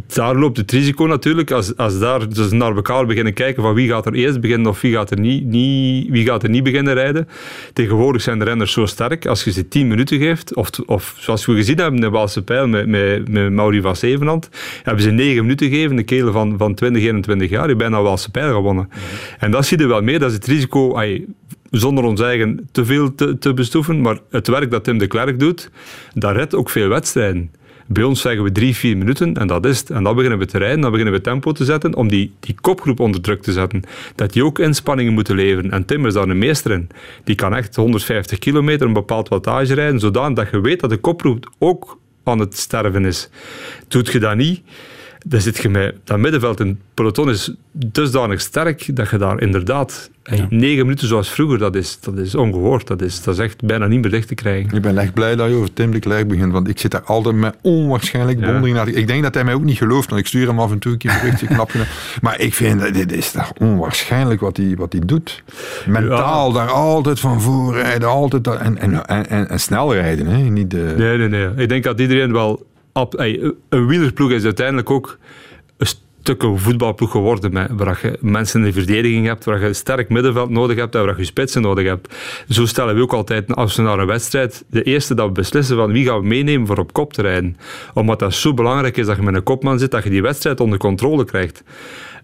Speaker 2: daar loopt het risico natuurlijk, als, als daar dus naar elkaar beginnen kijken van wie gaat er eerst beginnen of wie gaat er niet, niet, wie gaat er niet beginnen rijden. Tegenwoordig zijn de renners zo sterk, als je ze 10 minuten geeft, of, of zoals we gezien hebben in de Waalse Pijl met, met, met Mauri van Zevenand, hebben ze 9 minuten gegeven, de kele van, van 20, 21 jaar, die bijna Waalse Pijl gewonnen. -hmm. En dat zie je wel meer, dat is het risico... Ay, zonder ons eigen te veel te, te bestoeven, maar het werk dat Tim de Klerk doet, dat redt ook veel wedstrijden. Bij ons zeggen we drie, vier minuten en dat is het. En dan beginnen we te rijden, dan beginnen we tempo te zetten om die, die kopgroep onder druk te zetten. Dat die ook inspanningen moeten leveren. En Tim is daar een meester in. Die kan echt 150 kilometer een bepaald wattage rijden, zodat je weet dat de kopgroep ook aan het sterven is. Doet je dat niet, dan zit je met dat middenveld in het peloton is dusdanig sterk dat je daar inderdaad ja. negen minuten zoals vroeger, dat is, dat is ongehoord. Dat is, dat is echt bijna niet meer dicht te krijgen.
Speaker 4: Ik ben echt blij dat je over Tim de Klerk begint, want ik zit daar altijd met onwaarschijnlijk bewondering ja. naar. Ik denk dat hij mij ook niet gelooft, want ik stuur hem af en toe een keer een berichtje knap <laughs> Maar ik vind, dat dit is toch onwaarschijnlijk wat hij, wat hij doet. Mentaal ja. daar altijd van voor rijden, altijd dat, en, en, en, en, snel rijden. Hè? Niet de...
Speaker 2: Nee, nee, nee. Ik denk dat iedereen wel een wielerploeg is uiteindelijk ook een stuk een voetbalploeg geworden, waar je mensen in de verdediging hebt, waar je een sterk middenveld nodig hebt en waar je spitsen nodig hebt. Zo stellen we ook altijd, als we naar een wedstrijd, de eerste dat we beslissen van wie gaan we meenemen voor op kop te rijden. Omdat dat zo belangrijk is dat je met een kopman zit, dat je die wedstrijd onder controle krijgt.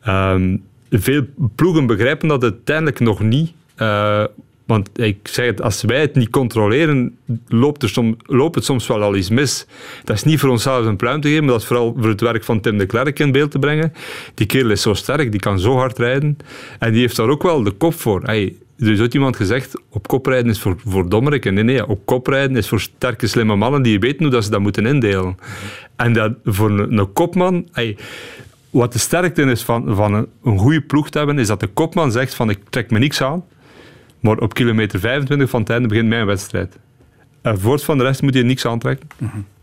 Speaker 2: Um, veel ploegen begrijpen dat uiteindelijk nog niet. Uh, want ik zeg het, als wij het niet controleren, loopt, er som, loopt het soms wel al iets mis. Dat is niet voor onszelf een pluim te geven, maar dat is vooral voor het werk van Tim de Klerk in beeld te brengen. Die kerel is zo sterk, die kan zo hard rijden. En die heeft daar ook wel de kop voor. Hey, er is ooit iemand gezegd, op kop rijden is voor, voor dommeriken. Nee, nee, op kop rijden is voor sterke, slimme mannen die weten hoe dat ze dat moeten indelen. En dat, voor een, een kopman... Hey, wat de sterkte is van, van een, een goede ploeg te hebben, is dat de kopman zegt van ik trek me niks aan, maar op kilometer 25 van het einde begint mijn wedstrijd. En voort van de rest moet je niks aantrekken.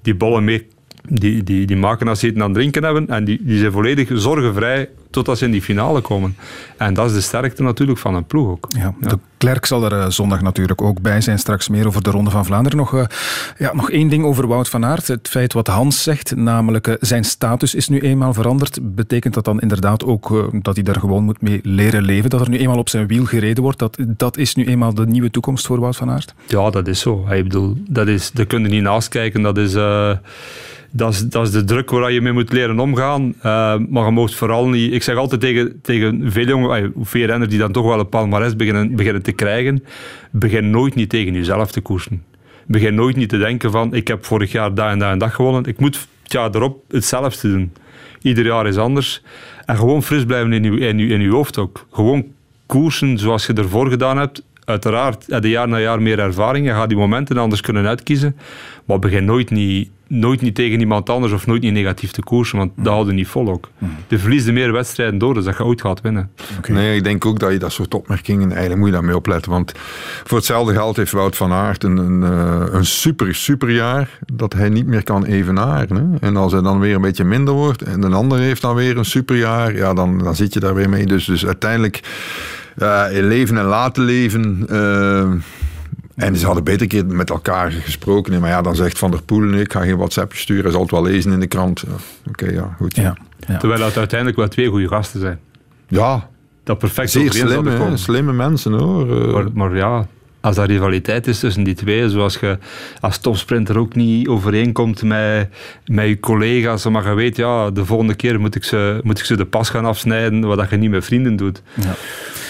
Speaker 2: Die ballen mee die, die, die maken als ze eten aan het drinken hebben en die, die zijn volledig zorgenvrij totdat ze in die finale komen. En dat is de sterkte natuurlijk van een ploeg ook.
Speaker 1: Ja, De Klerk zal er eh, zondag natuurlijk ook bij zijn. Straks meer over de Ronde van Vlaanderen. Nog, uh, ja, nog één ding over Wout van Aert. Het feit wat Hans zegt, namelijk uh, zijn status is nu eenmaal veranderd. Betekent dat dan inderdaad ook dat hij daar gewoon moet mee leren leven? Dat er nu eenmaal op zijn wiel gereden wordt? Dat, dat is nu eenmaal de nieuwe toekomst voor Wout van Aert?
Speaker 2: Ja, dat is zo. Ik bedoel, dat, is, dat kun je niet naast kijken. Dat is dat is, dat is de druk waar je mee moet leren omgaan. Uh, maar je mag vooral niet... Ik zeg altijd tegen, tegen veel renners die dan toch wel een palmarès beginnen, beginnen te krijgen, begin nooit niet tegen jezelf te koersen. Begin nooit niet te denken van, ik heb vorig jaar dat en dat en dat gewonnen. Ik moet het jaar erop hetzelfde doen. Ieder jaar is anders. En gewoon fris blijven in je, in in je hoofd ook. Gewoon koersen zoals je ervoor gedaan hebt. Uiteraard heb je jaar na jaar meer ervaring. Je gaat die momenten anders kunnen uitkiezen. Maar begin nooit niet nooit niet tegen iemand anders of nooit niet negatief te koersen, want dat houden niet vol ook. De verliest meer wedstrijden door, dus dat je ooit gaat winnen.
Speaker 4: Nee, ik denk ook dat je dat soort opmerkingen, eigenlijk moet je daarmee opletten, want voor hetzelfde geld heeft Wout van Aert een, een, eh, een super, super jaar dat hij niet meer kan evenaren. Hè? En als hij dan weer een beetje minder wordt en een ander heeft dan weer een superjaar, ja, dan, dan zit je daar weer mee. Dus, dus uiteindelijk, uh, leven en laten leven... Uh, en ze hadden beter keer met elkaar gesproken. Maar ja, dan zegt Van der Poel, ik ga geen WhatsApp sturen. Hij zal het wel lezen in de krant. Oké, ja, goed. Ja.
Speaker 2: Ja. Terwijl het uiteindelijk wel twee goede gasten zijn.
Speaker 4: Ja.
Speaker 2: Dat perfect
Speaker 4: Zeer slimme, slimme mensen hoor.
Speaker 2: Maar, maar ja, als er rivaliteit is tussen die twee, zoals je als topsprinter ook niet overeenkomt met, met je collega's, maar je weet, ja, de volgende keer moet ik ze, moet ik ze de pas gaan afsnijden, wat je niet met vrienden doet. Ja.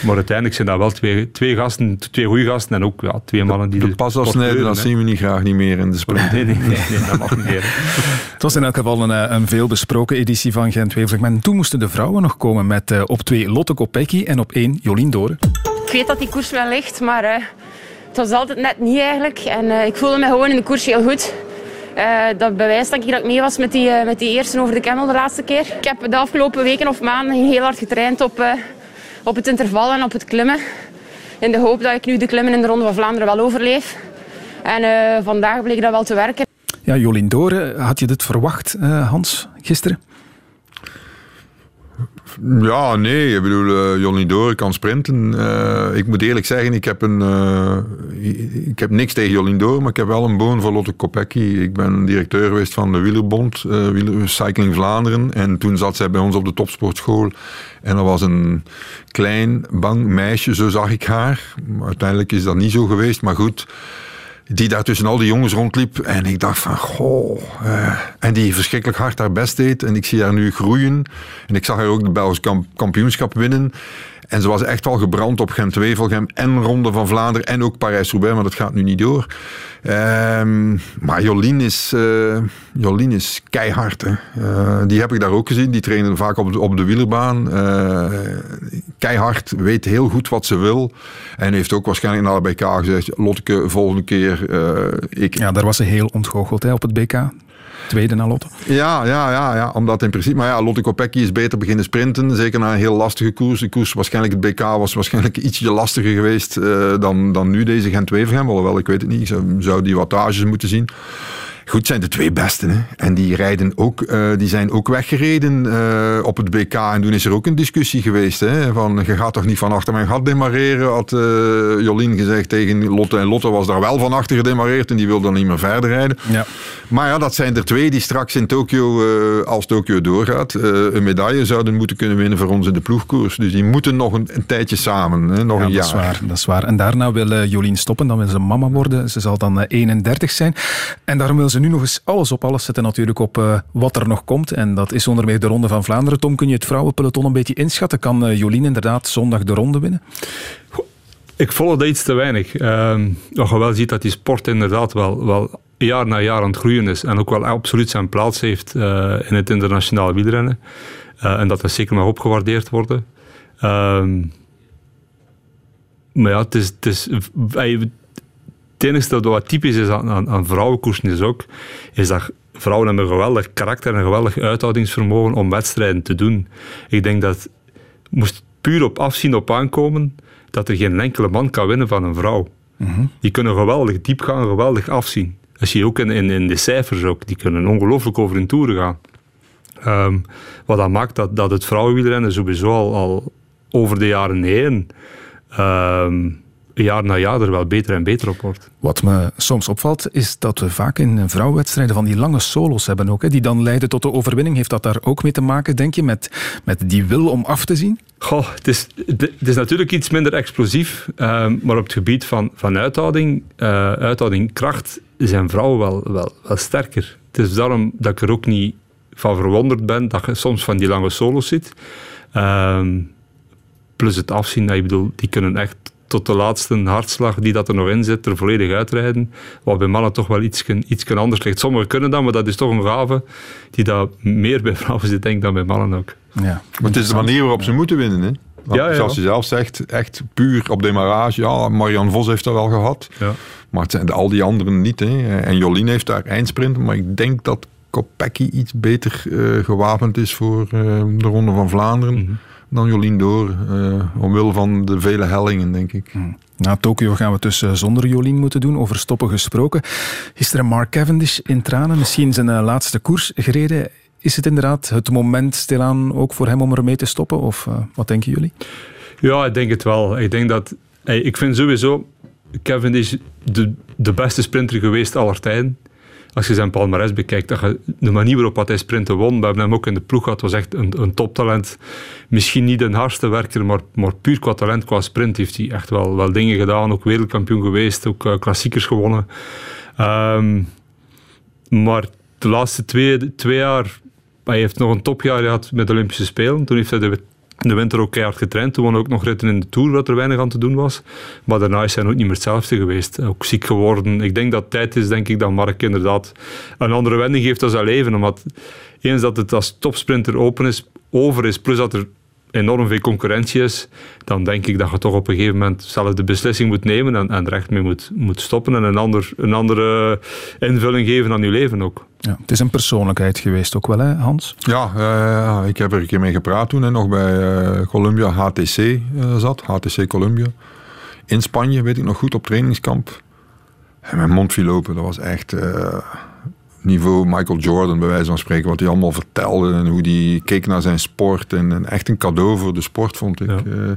Speaker 2: Maar uiteindelijk zijn dat wel twee, twee gasten, twee goede gasten en ook ja, twee mannen die...
Speaker 4: De, de pas afsnijden, dat zien we niet graag niet meer in de sprint.
Speaker 2: Nee, nee, nee, nee dat mag niet meer. <laughs>
Speaker 1: Het was in elk geval een, eh, een veel besproken editie van Gent-Wevelgem. En toen moesten de vrouwen nog komen met uh, op twee Lotte Kopecky en op één Jolien Doren.
Speaker 13: Ik weet dat die koers wel ligt, maar... Uh het was altijd net niet eigenlijk. En uh, ik voelde me gewoon in de koers heel goed. Uh, dat bewijst denk ik dat ik mee was met die, uh, met die eerste over de Kemmel de laatste keer. Ik heb de afgelopen weken of maanden heel hard getraind op, op het interval en op het klimmen. In de hoop dat ik nu de klimmen in de Ronde van Vlaanderen wel overleef. En vandaag bleek dat wel te werken.
Speaker 1: Ja, Jolien Doren, had je dit verwacht, Hans, gisteren?
Speaker 4: Ja, nee. Ik bedoel, uh, Johnny kan sprinten. Uh, ik moet eerlijk zeggen, ik heb, een, uh, ik heb niks tegen Jolien Door, maar ik heb wel een boon voor Lotte Kopecky. Ik ben directeur geweest van de Wielerbond, Wieler, Cycling Vlaanderen. En toen zat zij bij ons op de topsportschool. En er was een klein, bang meisje, zo zag ik haar. Uiteindelijk is dat niet zo geweest, maar goed die daar tussen al die jongens rondliep. En ik dacht van, goh. Uh, en die verschrikkelijk hard haar best deed. En ik zie haar nu groeien. En ik zag haar ook de Belgische kampioenschap winnen. En ze was echt wel gebrand op Gent-Wevelgem en Ronde van Vlaanderen en ook Parijs-Roubaix, maar dat gaat nu niet door. Um, maar Jolien is, uh, Jolien is keihard. Uh, die heb ik daar ook gezien. Die trainen vaak op de, op de wielerbaan. Uh, keihard, weet heel goed wat ze wil. En heeft ook waarschijnlijk naar de BK gezegd... Lotteke, volgende keer... ik...
Speaker 1: Ja, daar was ze heel ontgoocheld hè, op het BK tweede na Lotte.
Speaker 4: Ja, ja, ja, ja, omdat in principe... Maar ja, Lotte Kopecky is beter beginnen sprinten. Zeker na een heel lastige koers. De koers, waarschijnlijk het BK, was waarschijnlijk ietsje lastiger geweest uh, dan, dan nu deze Gent-Wevergem. Alhoewel, ik weet het niet. Ik zou, zou die wattages moeten zien. Goed, zijn de twee besten. Hè? En die, rijden ook, uh, die zijn ook weggereden uh, op het BK. En toen is er ook een discussie geweest. Hè? Van, je gaat toch niet van achter mijn gat demareren, had uh, Jolien gezegd tegen Lotte. En Lotte was daar wel van achter gedemareerd en die wilde dan niet meer verder rijden. Ja. Maar ja, dat zijn er twee die straks in Tokio, als Tokio doorgaat, een medaille zouden moeten kunnen winnen voor ons in de ploegkoers. Dus die moeten nog een, een tijdje samen, hè? nog
Speaker 1: ja,
Speaker 4: een jaar.
Speaker 1: Dat is, waar, dat is waar. En daarna wil Jolien stoppen, dan wil ze mama worden. Ze zal dan 31 zijn. En daarom wil ze nu nog eens alles op alles zetten natuurlijk op uh, wat er nog komt. En dat is onder meer de Ronde van Vlaanderen. Tom, kun je het vrouwenpeloton een beetje inschatten? Kan uh, Jolien inderdaad zondag de ronde winnen?
Speaker 2: Ik volg iets te weinig. Uh, nog wel ziet dat die sport inderdaad wel, wel jaar na jaar aan het groeien is. En ook wel absoluut zijn plaats heeft uh, in het internationale wielrennen. en dat dat zeker mag opgewaardeerd worden. Ehm, maar ja, het is, het is, het enige dat wat typisch is aan, aan, aan vrouwenkoersen is ook, is dat vrouwen hebben een geweldig karakter en een geweldig uithoudingsvermogen om wedstrijden te doen. Ik denk dat moest puur op afzien op aankomen dat er geen enkele man kan winnen van een vrouw. Die kunnen geweldig diep gaan, geweldig afzien. Dat zie je ook in, in, in de cijfers ook. Die kunnen ongelooflijk over hun toeren gaan. Ehm, wat dat maakt dat, dat het vrouwenwielrennen sowieso al, al over de jaren heen ehm, jaar na jaar er wel beter en beter op wordt.
Speaker 1: Wat me soms opvalt, is dat we vaak in vrouwenwedstrijden van die lange solos hebben ook, hè, die dan leiden tot de overwinning. Heeft dat daar ook mee te maken, denk je, met, met die wil om af te zien?
Speaker 2: Goh, het is, het is natuurlijk iets minder explosief, ehm, maar op het gebied van, van uithouding, uh, uithouding, kracht, zijn vrouwen wel, wel, wel sterker. Het is daarom dat ik er ook niet van verwonderd ben dat je soms van die lange solos zit. Ehm, plus het afzien, ik bedoel, die kunnen echt tot de laatste hartslag die dat er nog in zit, er volledig uitrijden. Wat bij mannen toch wel iets, iets anders ligt. Sommigen kunnen dat, maar dat is toch een gave die dat meer bij vrouwen zit, denk ik, dan bij mannen ook.
Speaker 4: Ja. Maar het is de manier waarop ze moeten winnen, hè? Ja, ja. Zoals je zelf zegt, echt puur op demarrage. Ja, Marian Vos heeft dat wel gehad. Ja. Maar het zijn al die anderen niet. Hè. En Jolien heeft daar eindsprint. Maar ik denk dat Kopecky iets beter uh, gewapend is voor uh, de Ronde van Vlaanderen. Mm -hmm dan Jolien door. Uh, omwille van de vele hellingen, denk ik.
Speaker 1: Hmm. Na Tokio gaan we het dus zonder Jolien moeten doen. Over stoppen gesproken. Gisteren Mark Cavendish in tranen. Misschien zijn uh, laatste koers gereden. Is het inderdaad het moment stilaan ook voor hem om ermee te stoppen? Of uh, wat denken jullie?
Speaker 2: Ja, ik denk het wel. Ik denk dat... Hey, ik vind sowieso Cavendish de, de beste sprinter geweest aller tijden als je zijn palmarès bekijkt, de manier waarop hij sprinten won, we hebben hem ook in de ploeg gehad, was echt een, een toptalent. Misschien niet een hardste werker, maar, maar puur qua talent, qua sprint heeft hij echt wel, wel dingen gedaan. Ook wereldkampioen geweest, ook uh, klassiekers gewonnen. Um, maar de laatste twee, twee jaar, hij heeft nog een topjaar gehad met de Olympische Spelen. Toen heeft hij de de winter ook keihard getraind. Toen ook nog ritten in de Tour, wat er weinig aan te doen was. Maar daarna is hij ook niet meer hetzelfde geweest. Ook ziek geworden. Ik denk dat het tijd is, denk ik, dat Mark inderdaad een andere wending geeft als zijn leven. Omdat eens dat het als topsprinter open is, over is, plus dat er enorm veel concurrentie is, dan denk ik dat je toch op een gegeven moment zelf de beslissing moet nemen en, en er echt mee moet, moet stoppen en een, ander, een andere invulling geven aan je leven ook.
Speaker 1: Ja, het is een persoonlijkheid geweest ook wel, hè, Hans?
Speaker 4: Ja, uh, ik heb er een keer mee gepraat toen hij nog bij uh, Columbia HTC uh, zat, HTC Columbia. In Spanje, weet ik nog goed, op trainingskamp. En mijn mond viel open, dat was echt niveau Michael Jordan, bij wijze van spreken. Wat hij allemaal vertelde en hoe hij keek naar zijn sport. En, en echt een cadeau voor de sport, vond ik. Ja. Uh,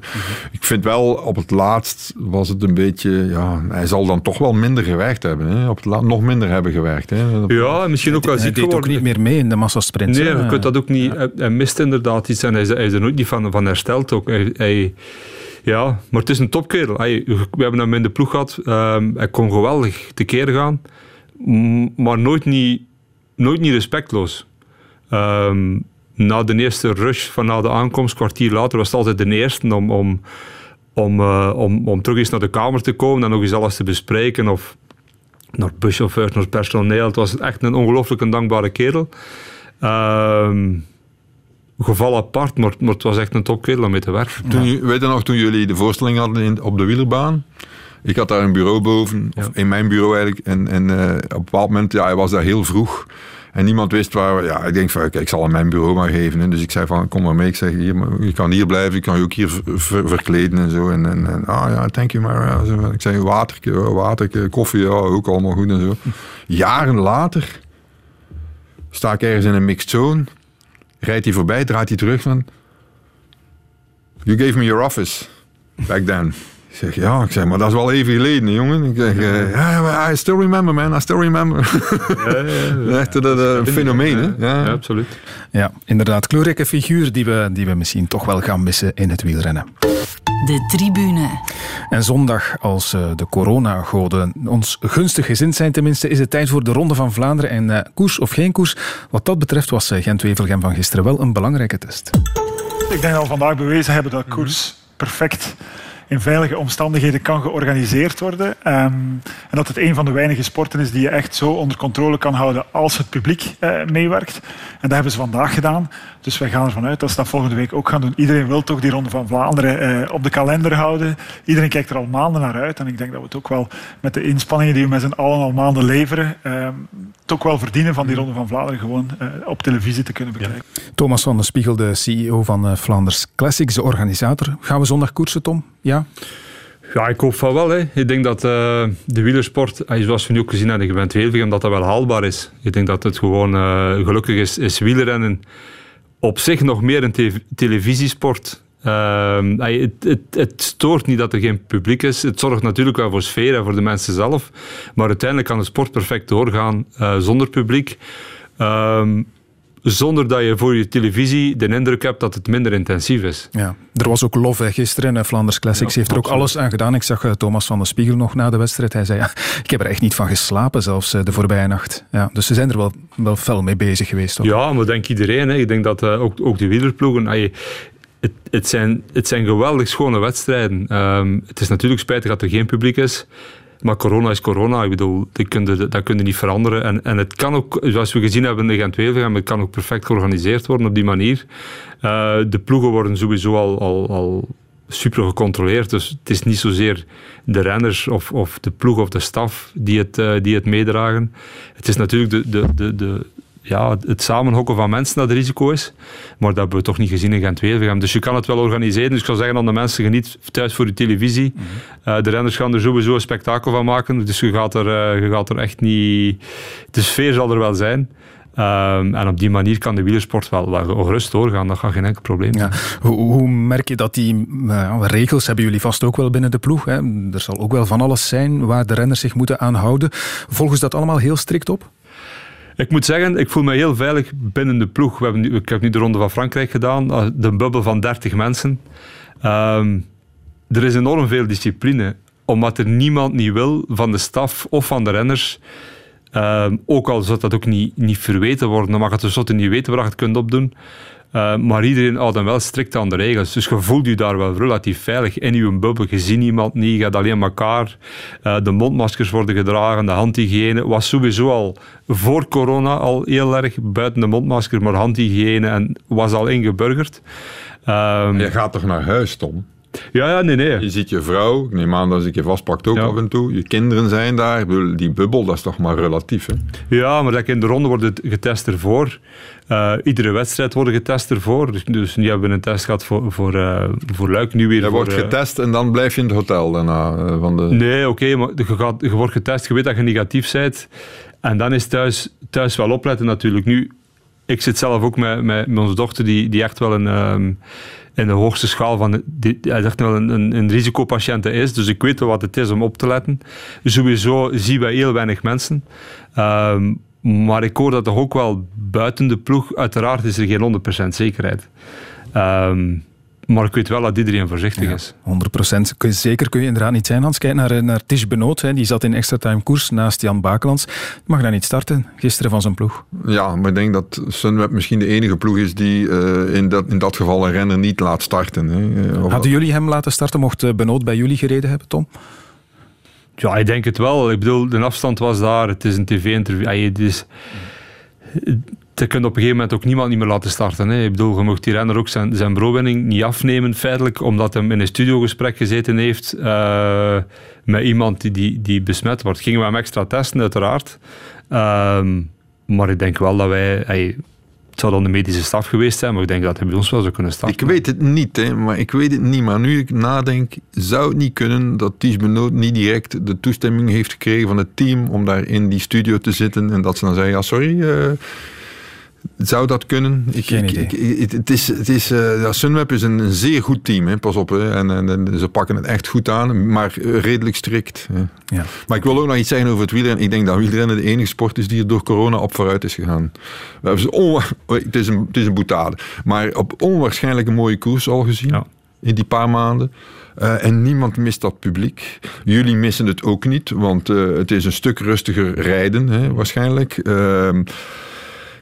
Speaker 4: ik vind wel, op het laatst was het een beetje... Ja, hij zal dan toch wel minder gewerkt hebben. Hè? Op het laatst nog minder hebben gewerkt. Hè?
Speaker 2: Ja, misschien ook wel
Speaker 1: ziek Hij deed ook niet meer mee in de massasprint.
Speaker 2: Nee, je kunt dat ook niet... Ja. Hij mist inderdaad iets en hij is, hij is er nooit niet van, van hersteld ook. Hij, hij ja, maar het is een topkerel. We hebben hem in de ploeg gehad. Um, hij kon geweldig tekeer gaan maar nooit niet, nooit niet respectloos. Um, na de eerste rush van na de aankomst, kwartier later, was het altijd de eerste om, om, om, uh, om, om terug eens naar de kamer te komen en nog eens alles te bespreken. Of naar buschauffeurs, naar personeel. Het was echt een ongelooflijk dankbare kerel. Um, geval apart, maar, maar, het was echt een topkerel om mee te werken.
Speaker 4: Toen, ja. Weet je nog, toen jullie de voorstelling hadden in, op de wielerbaan? Ik had daar een bureau boven, of in mijn bureau eigenlijk. En, en uh, op een bepaald moment, ja, hij was daar heel vroeg. En niemand wist waar. Ja, ik denk van, kijk, ik zal hem mijn bureau maar geven. Hè. Dus ik zei van, kom maar mee. Ik zeg, hier, je kan hier blijven, ik kan je ook hier ver, verkleden en zo. En, en, en ah ja, thank you maar. Ik zei, water, water, koffie, ja, ook allemaal goed en zo. Jaren later sta ik ergens in een mixed zone. Rijdt hij voorbij, draait hij terug van... You gave me your office back then. Ik zeg, ja, ik zeg, maar dat is wel even geleden, jongen. Ik zeg, uh, ja, I still remember, man, I still remember. Ja, ja, ja. <laughs> Echt een fenomeen, hè?
Speaker 2: Ja. absoluut.
Speaker 1: Ja, inderdaad, kleurrijke figuur die we, die we misschien toch wel gaan missen in het wielrennen.
Speaker 14: De tribune.
Speaker 1: En zondag, als uh, de coronagoden ons gunstig gezind zijn tenminste, is het tijd voor de Ronde van Vlaanderen. En uh, koers of geen koers, wat dat betreft was uh, Gent-Wevelgem van gisteren wel een belangrijke test.
Speaker 15: Ik denk dat we vandaag bewezen hebben dat koers perfect in veilige omstandigheden kan georganiseerd worden. Ehm, en dat het een van de weinige sporten is die je echt zo onder controle kan houden als het publiek uh, meewerkt. En dat hebben ze vandaag gedaan. Dus wij gaan ervan uit dat ze dat volgende week ook gaan doen. Iedereen wil toch die Ronde van Vlaanderen uh, op de kalender houden. Iedereen kijkt er al maanden naar uit. En ik denk dat we het ook wel met de inspanningen die we met z'n allen al maanden leveren, uh, toch wel verdienen van die Ronde van Vlaanderen gewoon uh, op televisie te kunnen bekijken.
Speaker 1: Ja. Thomas van der Spiegel, de CEO van Flanders Classics, de organisator. Gaan we zondag koersen, Tom? Ja?
Speaker 2: Ja, ik hoop van wel. Hè. Ik denk dat uh, de wielersport, zoals we nu ook gezien hebben in Gewend dat dat wel haalbaar is. Ik denk dat het gewoon uh, gelukkig is, is wielrennen op zich nog meer een te televisiesport. Uh, het, het, het, stoort niet dat er geen publiek is. Het zorgt natuurlijk wel voor sfeer en voor de mensen zelf. Maar uiteindelijk kan de sport perfect doorgaan uh, zonder publiek. Ehm, zonder dat je voor je televisie de indruk hebt dat het minder intensief is.
Speaker 1: Ja, er was ook lof hè, gisteren en Flanders Classics ja, heeft er ook alles aan gedaan. Ik zag uh, Thomas van der Spiegel nog na de wedstrijd. Hij zei, ja, <laughs> ik heb er echt niet van geslapen zelfs uh, de voorbije nacht. Ja, dus ze zijn er wel, wel fel mee bezig geweest. Toch?
Speaker 2: Ja, maar denk iedereen. Hè. Ik denk dat uh, ook, ook de wielerploegen... Het, het, zijn, het zijn geweldig schone wedstrijden. Um, het is natuurlijk spijtig dat er geen publiek is. Maar corona is corona. Ik bedoel, dat kun je, dat niet veranderen. En, en het kan ook, zoals we gezien hebben in de gent het kan ook perfect georganiseerd worden op die manier. Uh, de ploegen worden sowieso al, al, al super gecontroleerd. Dus het is niet zozeer de renners of, of de ploeg of de staf die het, uh, die het meedragen. Het is natuurlijk de, de, de, de, ja, het samenhokken van mensen dat het risico is. Maar dat hebben we toch niet gezien in Gent-Wevelgem. Dus je kan het wel organiseren. Dus ik zou zeggen aan de mensen, geniet thuis voor de televisie. Mm -hmm. uh, de renners gaan er sowieso een spektakel van maken. Dus je gaat er, uh, je gaat er echt niet... De sfeer zal er wel zijn. Um, en op die manier kan de wielersport wel, wel gerust doorgaan. Dat gaat geen enkel probleem
Speaker 1: ja. hoe, hoe, merk je dat die uh, regels hebben jullie vast ook wel binnen de ploeg? Hè? Er zal ook wel van alles zijn waar de renners zich moeten aanhouden. Volgen ze dat allemaal heel strikt op?
Speaker 2: Ik moet zeggen, ik voel me heel veilig binnen de ploeg. We hebben nu, ik heb nu de Ronde van Frankrijk gedaan, de bubbel van 30 mensen. Um, er is enorm veel discipline, omdat er niemand niet wil van de staf of van de renners. Um, ook al zou dat ook niet, niet verweten worden, dan mag het tenslotte niet weten waar je het kunt opdoen. Uh, maar iedereen houdt dan wel strikt aan de regels. Dus je voelt je daar wel relatief veilig in je bubbel. Je ziet niemand niet, je gaat alleen elkaar. Uh, de mondmaskers worden gedragen, de handhygiëne was sowieso al voor corona al heel erg buiten de mondmasker, maar handhygiëne en was al ingeburgerd.
Speaker 4: Um, je gaat toch naar huis, Tom?
Speaker 2: Ja, ja, nee, nee.
Speaker 4: Je ziet je vrouw, ik neem aan dat ze je vastpakt ook ja. af en toe. Je kinderen zijn daar. Die bubbel, dat is toch maar relatief, hè?
Speaker 2: Ja, maar in de ronde wordt getest ervoor. Uh, iedere wedstrijd wordt getest ervoor. Dus, dus nu hebben we een test gehad voor, voor, uh, voor Luik. Nu weer
Speaker 4: je
Speaker 2: voor,
Speaker 4: wordt getest en dan blijf je in het hotel daarna. Uh, van de...
Speaker 2: Nee, oké, okay, maar je, gaat, je wordt getest, je weet dat je negatief bent. En dan is thuis, thuis wel opletten natuurlijk. Nu, ik zit zelf ook met, met, met onze dochter, die, die echt wel een... Um, in de hoogste schaal van hij zegt wel een, een, een risicopatiënt is. Dus ik weet wel wat het is om op te letten. Sowieso zien wij heel weinig mensen. Um, maar ik hoor dat toch ook wel buiten de ploeg. Uiteraard is er geen 100% zekerheid. Um, maar ik weet wel dat iedereen voorzichtig
Speaker 1: ja,
Speaker 2: is.
Speaker 1: 100% kun je, zeker kun je inderdaad niet zijn. Hans, kijk naar, naar Tish Benoot. Hè. Die zat in extra time koers naast Jan Bakelands. Die mag daar niet starten, gisteren van zijn ploeg.
Speaker 4: Ja, maar ik denk dat Sunweb misschien de enige ploeg is die uh, in, dat, in dat geval een renner niet laat starten. Hè.
Speaker 1: Hadden jullie hem laten starten? Mocht Benoot bij jullie gereden hebben, Tom?
Speaker 2: Ja, ik denk het wel. Ik bedoel, de afstand was daar. Het is een tv-interview. Het is... Je kunt op een gegeven moment ook niemand niet meer laten starten. Hè. Ik bedoel, je mocht die renner ook zijn, zijn niet afnemen, feitelijk, omdat hij in een studiogesprek gezeten heeft uh, met iemand die, die, besmet wordt. Gingen we hem extra testen, uiteraard. Uh, maar ik denk wel dat wij... Hey, het zou dan de medische staf geweest zijn, maar ik denk dat hij bij ons wel zou kunnen starten.
Speaker 4: Ik weet het niet, hè, maar ik weet het niet. Maar nu ik nadenk, zou het niet kunnen dat Ties Benoot niet direct de toestemming heeft gekregen van het team om daar in die studio te zitten en dat ze dan zeggen, ja sorry... Uh, zou dat kunnen?
Speaker 1: Ik, Geen idee.
Speaker 4: Ik, het is, het is, uh, ja, Sunweb is een, een, zeer goed team, hè, pas op. Hè, en, en, en, ze pakken het echt goed aan, maar redelijk strikt. Hè.
Speaker 1: Ja.
Speaker 4: Maar ik wil ook nog iets zeggen over het wielrennen. Ik denk dat wielrennen de enige sport is die er door corona op vooruit is gegaan. We hebben <laughs> het, is een, het is een boetade, maar op onwaarschijnlijk een mooie koers al gezien.
Speaker 2: Ja.
Speaker 4: In die paar maanden. Uh, en niemand mist dat publiek. Jullie missen het ook niet, want uh, het is een stuk rustiger rijden, hè, waarschijnlijk.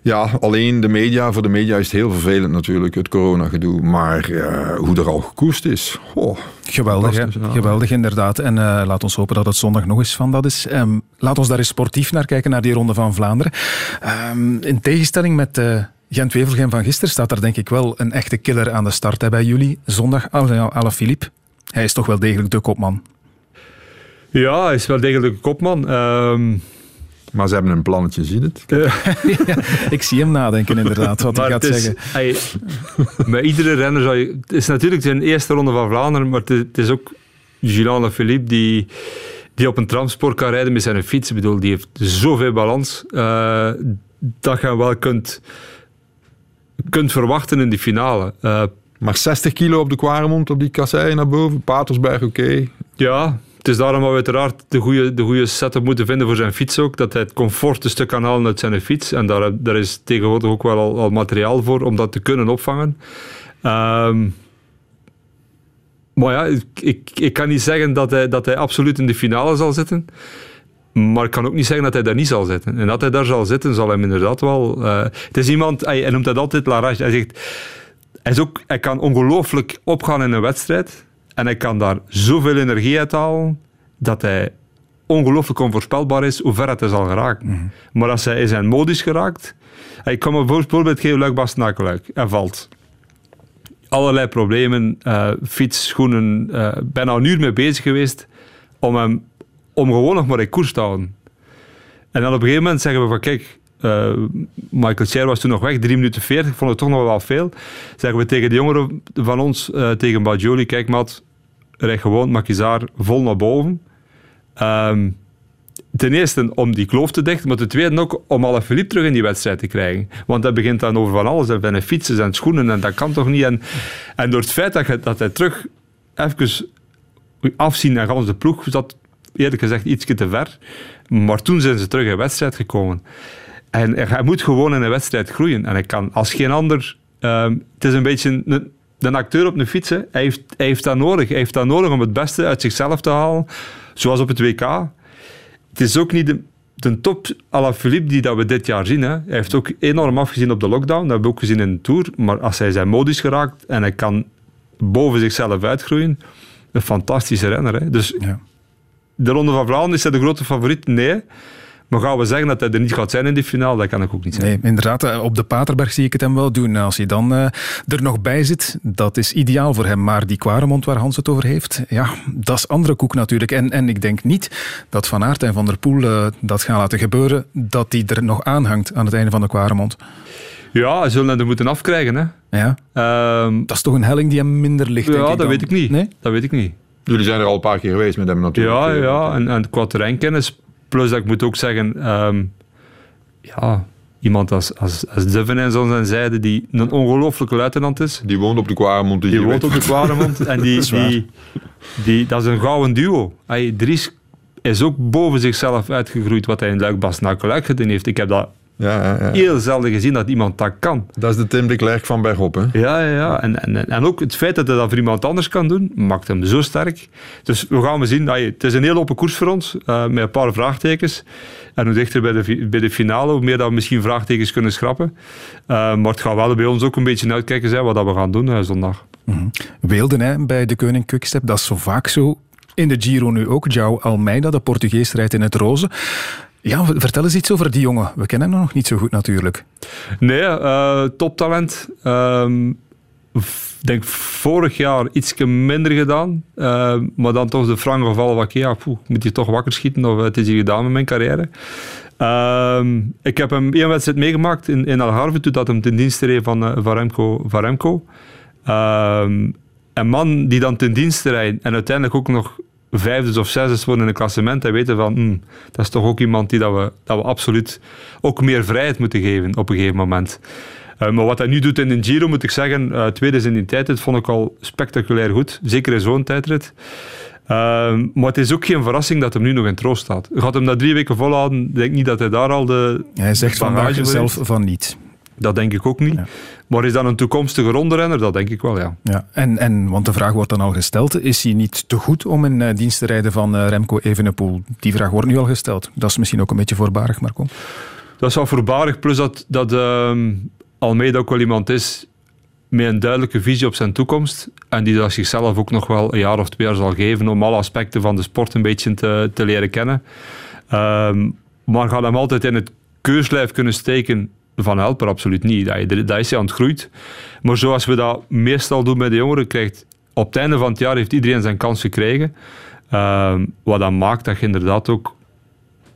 Speaker 4: Ja, alleen de media. Voor de media is het heel vervelend natuurlijk, het coronagedoe. Maar uh, hoe er al gekoest is. Oh,
Speaker 1: geweldig, hè? geweldig inderdaad. En uh, laat ons hopen dat het zondag nog eens van dat is. Um, laat ons daar eens sportief naar kijken, naar die Ronde van Vlaanderen. Um, in tegenstelling met... Uh, Gent-Wevelgem van gisteren staat er denk ik wel een echte killer aan de start hè, bij jullie. Zondag, Alaphilippe. Hij is toch wel degelijk de kopman.
Speaker 2: Ja, hij is wel degelijk de kopman. Um,
Speaker 4: maar ze hebben een plannetje, zie het?
Speaker 1: ja, <laughs> ik zie hem nadenken inderdaad, wat hij gaat is, zeggen. Hij,
Speaker 2: met iedere renner zou je... Het is natuurlijk zijn eerste ronde van Vlaanderen, maar het, is ook Gilles Philippe die, die op een tramsport kan rijden met zijn fiets. Ik bedoel, die heeft zoveel balans uh, dat je wel kunt, kunt verwachten in die finale. Uh,
Speaker 4: maar 60 kilo op de Quaremont, op die kasseien naar boven, Patersberg oké.
Speaker 2: Ja, het is daarom dat we uiteraard de goede, de goede setup moeten vinden voor zijn fiets ook. Dat hij het comfort een stuk kan halen uit zijn fiets. En daar, is tegenwoordig ook wel al, al materiaal voor om dat te kunnen opvangen. Um, maar ja, ik, ik kan niet zeggen dat hij, dat hij absoluut in de finale zal zitten. Maar ik kan ook niet zeggen dat hij daar niet zal zitten. En dat hij daar zal zitten, zal hem inderdaad wel... Uh, het is iemand, hij, hij noemt dat altijd Larage. Hij zegt... Hij, hij kan ongelooflijk opgaan in een wedstrijd. En hij kan daar zoveel energie uit halen dat hij ongelooflijk onvoorspelbaar is hoe ver het hij zal geraken. Mhm. Maar als hij in zijn modus geraakt... Ik kan me bijvoorbeeld geven Luik Bastenakeluik. Hij valt. Allerlei problemen, uh, fiets, schoenen. Uh, bijna een uur mee bezig geweest om hem om gewoon nog maar in koers te houden. En dan op een gegeven moment zeggen we van kijk, uh, Michael Cher was toen nog weg, 3 minuten 40, ik vond het toch nog wel veel. Zeggen we tegen de jongeren van ons, tegen Bajoli, kijk maat, rijd gewoon Makizar vol naar boven. Um, ten eerste om die kloof te dichten, maar ten tweede ook om alle Philippe terug in die wedstrijd te krijgen. Want dat begint dan over van alles, en van fietsen en schoenen, en dat kan toch niet. En, door het feit dat, je, dat hij terug even afzien naar de ploeg, zat eerlijk gezegd iets te ver. Maar toen zijn ze terug in wedstrijd gekomen. En hij moet gewoon in een wedstrijd groeien. En hij kan als geen ander... Um, het is een beetje een, de acteur op een fiets, hij heeft, hij heeft dat nodig. Hij heeft dat nodig om het beste uit zichzelf te halen. Zoals op het WK. Het is ook niet de, de top à la Philippe die dat we dit jaar zien. Hè. Hij heeft ook enorm afgezien op de lockdown. Dat hebben we ook gezien in de Tour. Maar als hij zijn modus geraakt en hij kan boven zichzelf uitgroeien, een fantastische renner. Hè. Dus ja. de Ronde van Vlaanderen is hij de grote favoriet? Nee. Maar gaan we zeggen dat hij er niet gaat zijn in die finale? Dat kan ik ook niet zeggen.
Speaker 1: Nee, inderdaad. Eh, op de Paterberg zie ik het hem wel doen. Als hij dan uh, er nog bij zit, dat is ideaal voor hem. Maar die Quaremont waar Hans het over heeft, ja, dat is andere koek natuurlijk. En, en ik denk niet dat Van Aert en Van der Poel uh, dat gaan laten gebeuren, dat die er nog aanhangt aan het einde van de Quaremont.
Speaker 2: Ja, ze zullen hem er moeten afkrijgen. Hè.
Speaker 1: Ja. Um, dat is toch een helling die hem minder ligt,
Speaker 2: Ja,
Speaker 1: dat
Speaker 2: dan. weet ik niet. Nee? Dat weet ik niet.
Speaker 4: Jullie zijn er al een paar keer geweest met hem natuurlijk.
Speaker 2: Ja, ja. En, en qua terreinkennis Plus dat ik moet ook zeggen, um, ja, iemand als, als, als Duvenin aan zijn zijde, die een ongelooflijke luitenant is.
Speaker 4: Die woont op de Quaremont.
Speaker 2: Die, woont op de Quaremont. <laughs> en die, dat die, die, dat is een gouden duo. Hey, Dries is ook boven zichzelf uitgegroeid wat hij in Luik-Bastenaken gedaan heeft. Ik heb dat ja, ja, ja. Heel zelden gezien dat iemand dat kan.
Speaker 4: Dat is de Tim de Klerk van Bergop, hè?
Speaker 2: Ja, ja, ja. En, en, en ook het feit dat hij dat voor iemand anders kan doen, maakt hem zo sterk. Dus we gaan we zien. Het is een heel open koers voor ons, uh, met een paar vraagtekens. En hoe dichter bij de, bij de finale, hoe meer dat we misschien vraagtekens kunnen schrappen. Uh, maar het gaat wel bij ons ook een beetje uitkijken zijn wat dat we gaan doen uh, zondag.
Speaker 1: Mm -hmm. Weelden hè, bij de Koning Quickstep, dat is zo vaak zo. In de Giro nu ook. João Almeida, de Portugees, rijdt in het roze. Ja, vertel eens iets over die jongen. We kennen hem nog niet zo goed natuurlijk.
Speaker 2: Nee, uh, toptalent. Ehm, ik denk vorig jaar iets minder gedaan. Uh, maar dan toch de frank gevallen wat ja, moet je toch wakker schieten of het is hier gedaan met mijn carrière. Uh, ik heb hem één wedstrijd meegemaakt in, in Algarve toen dat hem ten dienste reed van, uh, van Remco. Ehm, een man die dan ten dienste rijdt en uiteindelijk ook nog vijfde of zesde worden in een klassement en weten van, hmm, dat is toch ook iemand die dat we, dat we absoluut ook meer vrijheid moeten geven op een gegeven moment. Uh, maar wat hij nu doet in de Giro, moet ik zeggen, uh, tweede is in die tijdrit, vond ik al spectaculair goed. Zeker in zo'n tijdrit. Uh, maar het is ook geen verrassing dat hij nu nog in troost staat. Gaat hem dat drie weken volhouden, denk ik niet dat hij daar al de.
Speaker 1: Hij zegt vandaag zelf van niet.
Speaker 2: Dat denk ik ook niet. Maar is dat een toekomstige rondrenner? Dat denk ik wel, ja.
Speaker 1: ja en, en, want de vraag wordt dan al gesteld, is hij niet te goed om in uh, dienst te rijden van uh, Remco Evenepoel? Die vraag wordt nu al gesteld. Dat is misschien ook een beetje voorbarig, maar kom.
Speaker 2: dat is wel voorbarig. Plus dat, dat ehm, Almeida ook wel iemand is met een duidelijke visie op zijn toekomst. En die dat zichzelf ook nog wel een jaar of twee jaar zal geven om alle aspecten van de sport een beetje te, te leren kennen. Um, maar gaat hem altijd in het keurslijf kunnen steken van helper? Absoluut niet. Dat, dat is aan het groeit. Maar zoals we dat meestal doen met de jongeren, krijgt op het einde van het jaar heeft iedereen zijn kans gekregen. Um, wat dan maakt dat je inderdaad ook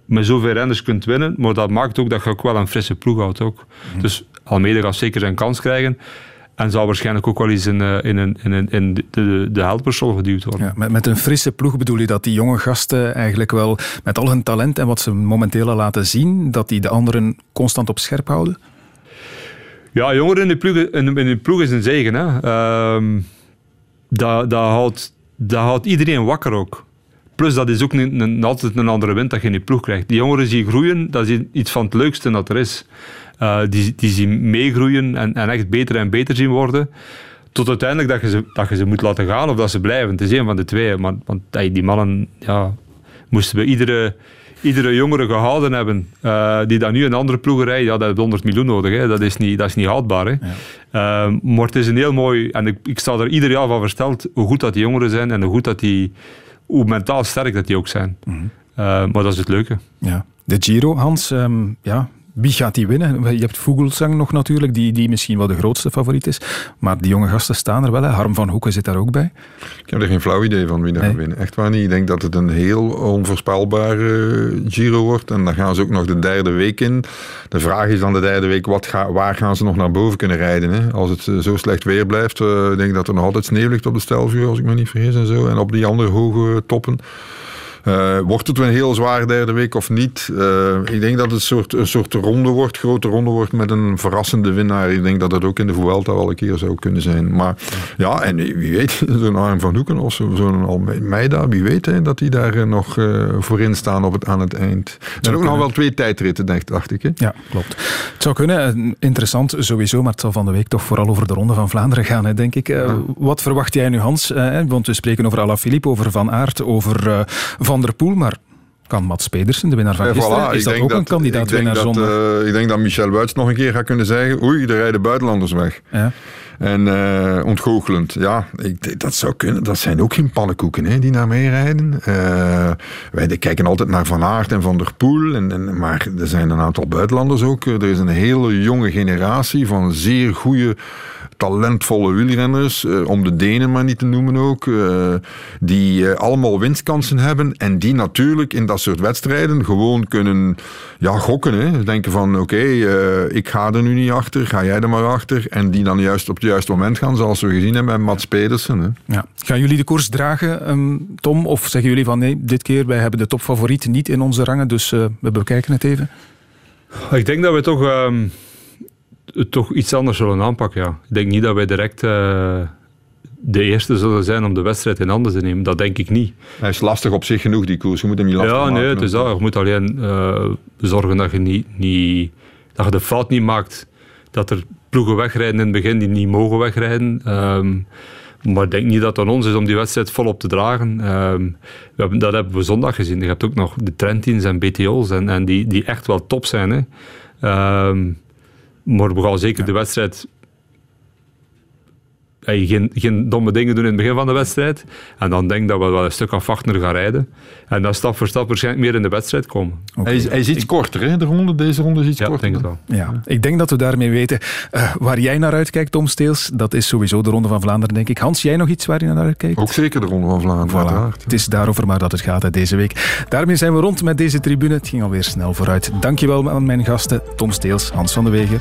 Speaker 2: met zoveel renners kunt winnen, maar dat maakt ook dat je ook wel een frisse ploeg houdt. Ook. Mm. Dus Almere gaat zeker zijn kans krijgen. En zal waarschijnlijk ook wel eens in, eh, in, in, in, de, de, de helpersrol geduwd worden.
Speaker 1: Ja, met, met een frisse ploeg bedoel je dat die jonge gasten eigenlijk wel met al hun talent en wat ze momenteel laten zien, dat die de anderen constant op scherp houden?
Speaker 2: Ja, jongeren in de ploeg, in, in de ploeg is een zegen. Hè. Uh, dat, dat, houdt, dat houdt iedereen wakker ook. Plus, dat is ook een, een, altijd een andere wind dat je in ploeg krijgt. Die jongeren zien groeien, dat is iets van het leukste dat er is. Uh, die, die zien meegroeien en, en echt beter en beter zien worden. Tot uiteindelijk dat je, ze, dat je ze moet laten gaan of dat ze blijven. Het is een van de twee. Maar, want die mannen ja, moesten we iedere, iedere jongere gehouden hebben. Uh, die dan nu een andere ploeg rijden, ja, dat heeft 100 miljoen nodig. Hè. Dat, is niet, dat is niet houdbaar. Hè. Ja. Uh, maar het is een heel mooi... En ik, ik sta er ieder jaar van versteld hoe goed dat die jongeren zijn en hoe goed dat die... Hoe mentaal sterk dat die ook zijn. Mm -hmm. maar dat is het leuke.
Speaker 1: Ja. De Giro, Hans, um, ja, wie gaat die winnen? Je hebt Vogelsang nog natuurlijk, die, die misschien wel de grootste favoriet is. Maar die jonge gasten staan er wel. Hè. Harm van Hoeken zit daar ook bij.
Speaker 4: Ik heb er geen flauw idee van wie er gaat winnen. Echt waar niet. Ik denk dat het een heel onvoorspelbare Giro wordt. En dan gaan ze ook nog de derde week in. De vraag is dan de derde week, wat ga, waar gaan ze nog naar boven kunnen rijden? Hè? Als het eh, zo slecht weer blijft, uh, denk ik dat er nog altijd sneeuw ligt op de Stelvio, als ik me niet vergis. En, zo. en op die andere hoge toppen. Uh, wordt het een heel zware derde week of niet? Uh, ik denk dat het een soort, een soort ronde wordt, grote ronde wordt met een verrassende winnaar. Ik denk dat dat ook in de Vuelta wel een keer zou kunnen zijn. Maar ja, en wie weet, <laughs> zo'n Arm van Hoeken of zo'n Almeida, wie weet hè, dat die daar nog uh, voorin staan op het, aan het eind. Er zijn ook nog wel twee tijdritten, dacht ik. Hè?
Speaker 1: Ja, klopt. Het zou kunnen, interessant sowieso, maar het zal van de week toch vooral over de Ronde van Vlaanderen gaan, hè, denk ik. Ja. Wat verwacht jij nu, Hans? want we spreken over Alaphilippe, over Van Aert, over Van van der Poel, maar kan Mats Pedersen, de winnaar van ja, gisteren, voilà. is dat ook dat, een kandidaat winnaar
Speaker 4: zondag? Uh, ik denk dat Michel Wuits nog een keer gaat kunnen zeggen, oei, er rijden buitenlanders weg. Ja. En uh, ontgoochelend, ja, ik, dat zou kunnen. Dat zijn ook geen pannenkoeken hè, die naar mij rijden. Uh, wij kijken altijd naar Van Aert en Van der Poel. En, maar er zijn een aantal buitenlanders ook. Er is een hele jonge generatie van zeer goede talentvolle wielrenners, uh, om de Denen maar niet te noemen ook, die allemaal winstkansen hebben en die natuurlijk in dat soort wedstrijden gewoon kunnen ja, gokken. Hè. Denken van oké, ik ga er nu niet achter, ga jij er maar achter. En die dan juist op het juiste moment gaan, zoals we gezien hebben met Mats Pedersen. Hè.
Speaker 1: Ja. Gaan jullie de koers dragen, um, Tom? Of zeggen jullie van nee, dit keer wij hebben de topfavoriet niet in onze rangen, dus we bekijken het even?
Speaker 2: Ik denk dat we toch... Um toch iets anders zullen aanpakken. Ja. Ik denk niet dat wij direct uh, de eerste zullen zijn om de wedstrijd in handen te nemen. Dat denk ik niet.
Speaker 4: Hij is lastig op zich genoeg, die koers. Je moet hem niet lastig
Speaker 2: ja,
Speaker 4: maken.
Speaker 2: Ja, nee, het is dat. Je moet alleen uh, zorgen dat je, niet, niet, dat je de fout niet maakt dat er ploegen wegrijden in het begin die niet mogen wegrijden. Um, maar ik denk niet dat het aan ons is om die wedstrijd volop te dragen. Um, we hebben, dat hebben we zondag gezien. Je hebt ook nog de Trentins en BTO's en, en die, die echt wel top zijn. Hè. Um, maar we gaan zeker ja. de wedstrijd hey, geen, geen domme dingen doen in het begin van de wedstrijd. En dan denk ik dat we wel een stuk afwachtender gaan rijden. En dan stap voor stap waarschijnlijk meer in de wedstrijd komen.
Speaker 4: Okay. Hij, is, hij, is, iets ik, korter, hè? De ronde, deze ronde is iets
Speaker 2: ja,
Speaker 4: korter.
Speaker 2: Denk het wel.
Speaker 1: Ja, ik denk dat we daarmee weten uh, waar jij naar uitkijkt, Tom Steels. Dat is sowieso de Ronde van Vlaanderen, denk ik. Hans, jij nog iets waar je naar uitkijkt?
Speaker 4: Ook zeker de Ronde van Vlaanderen,
Speaker 1: voilà. Het is daarover maar dat het gaat hè, deze week. Daarmee zijn we rond met deze tribune. Het ging alweer snel vooruit. Dankjewel aan mijn gasten, Tom Steels, Hans van de Wegen.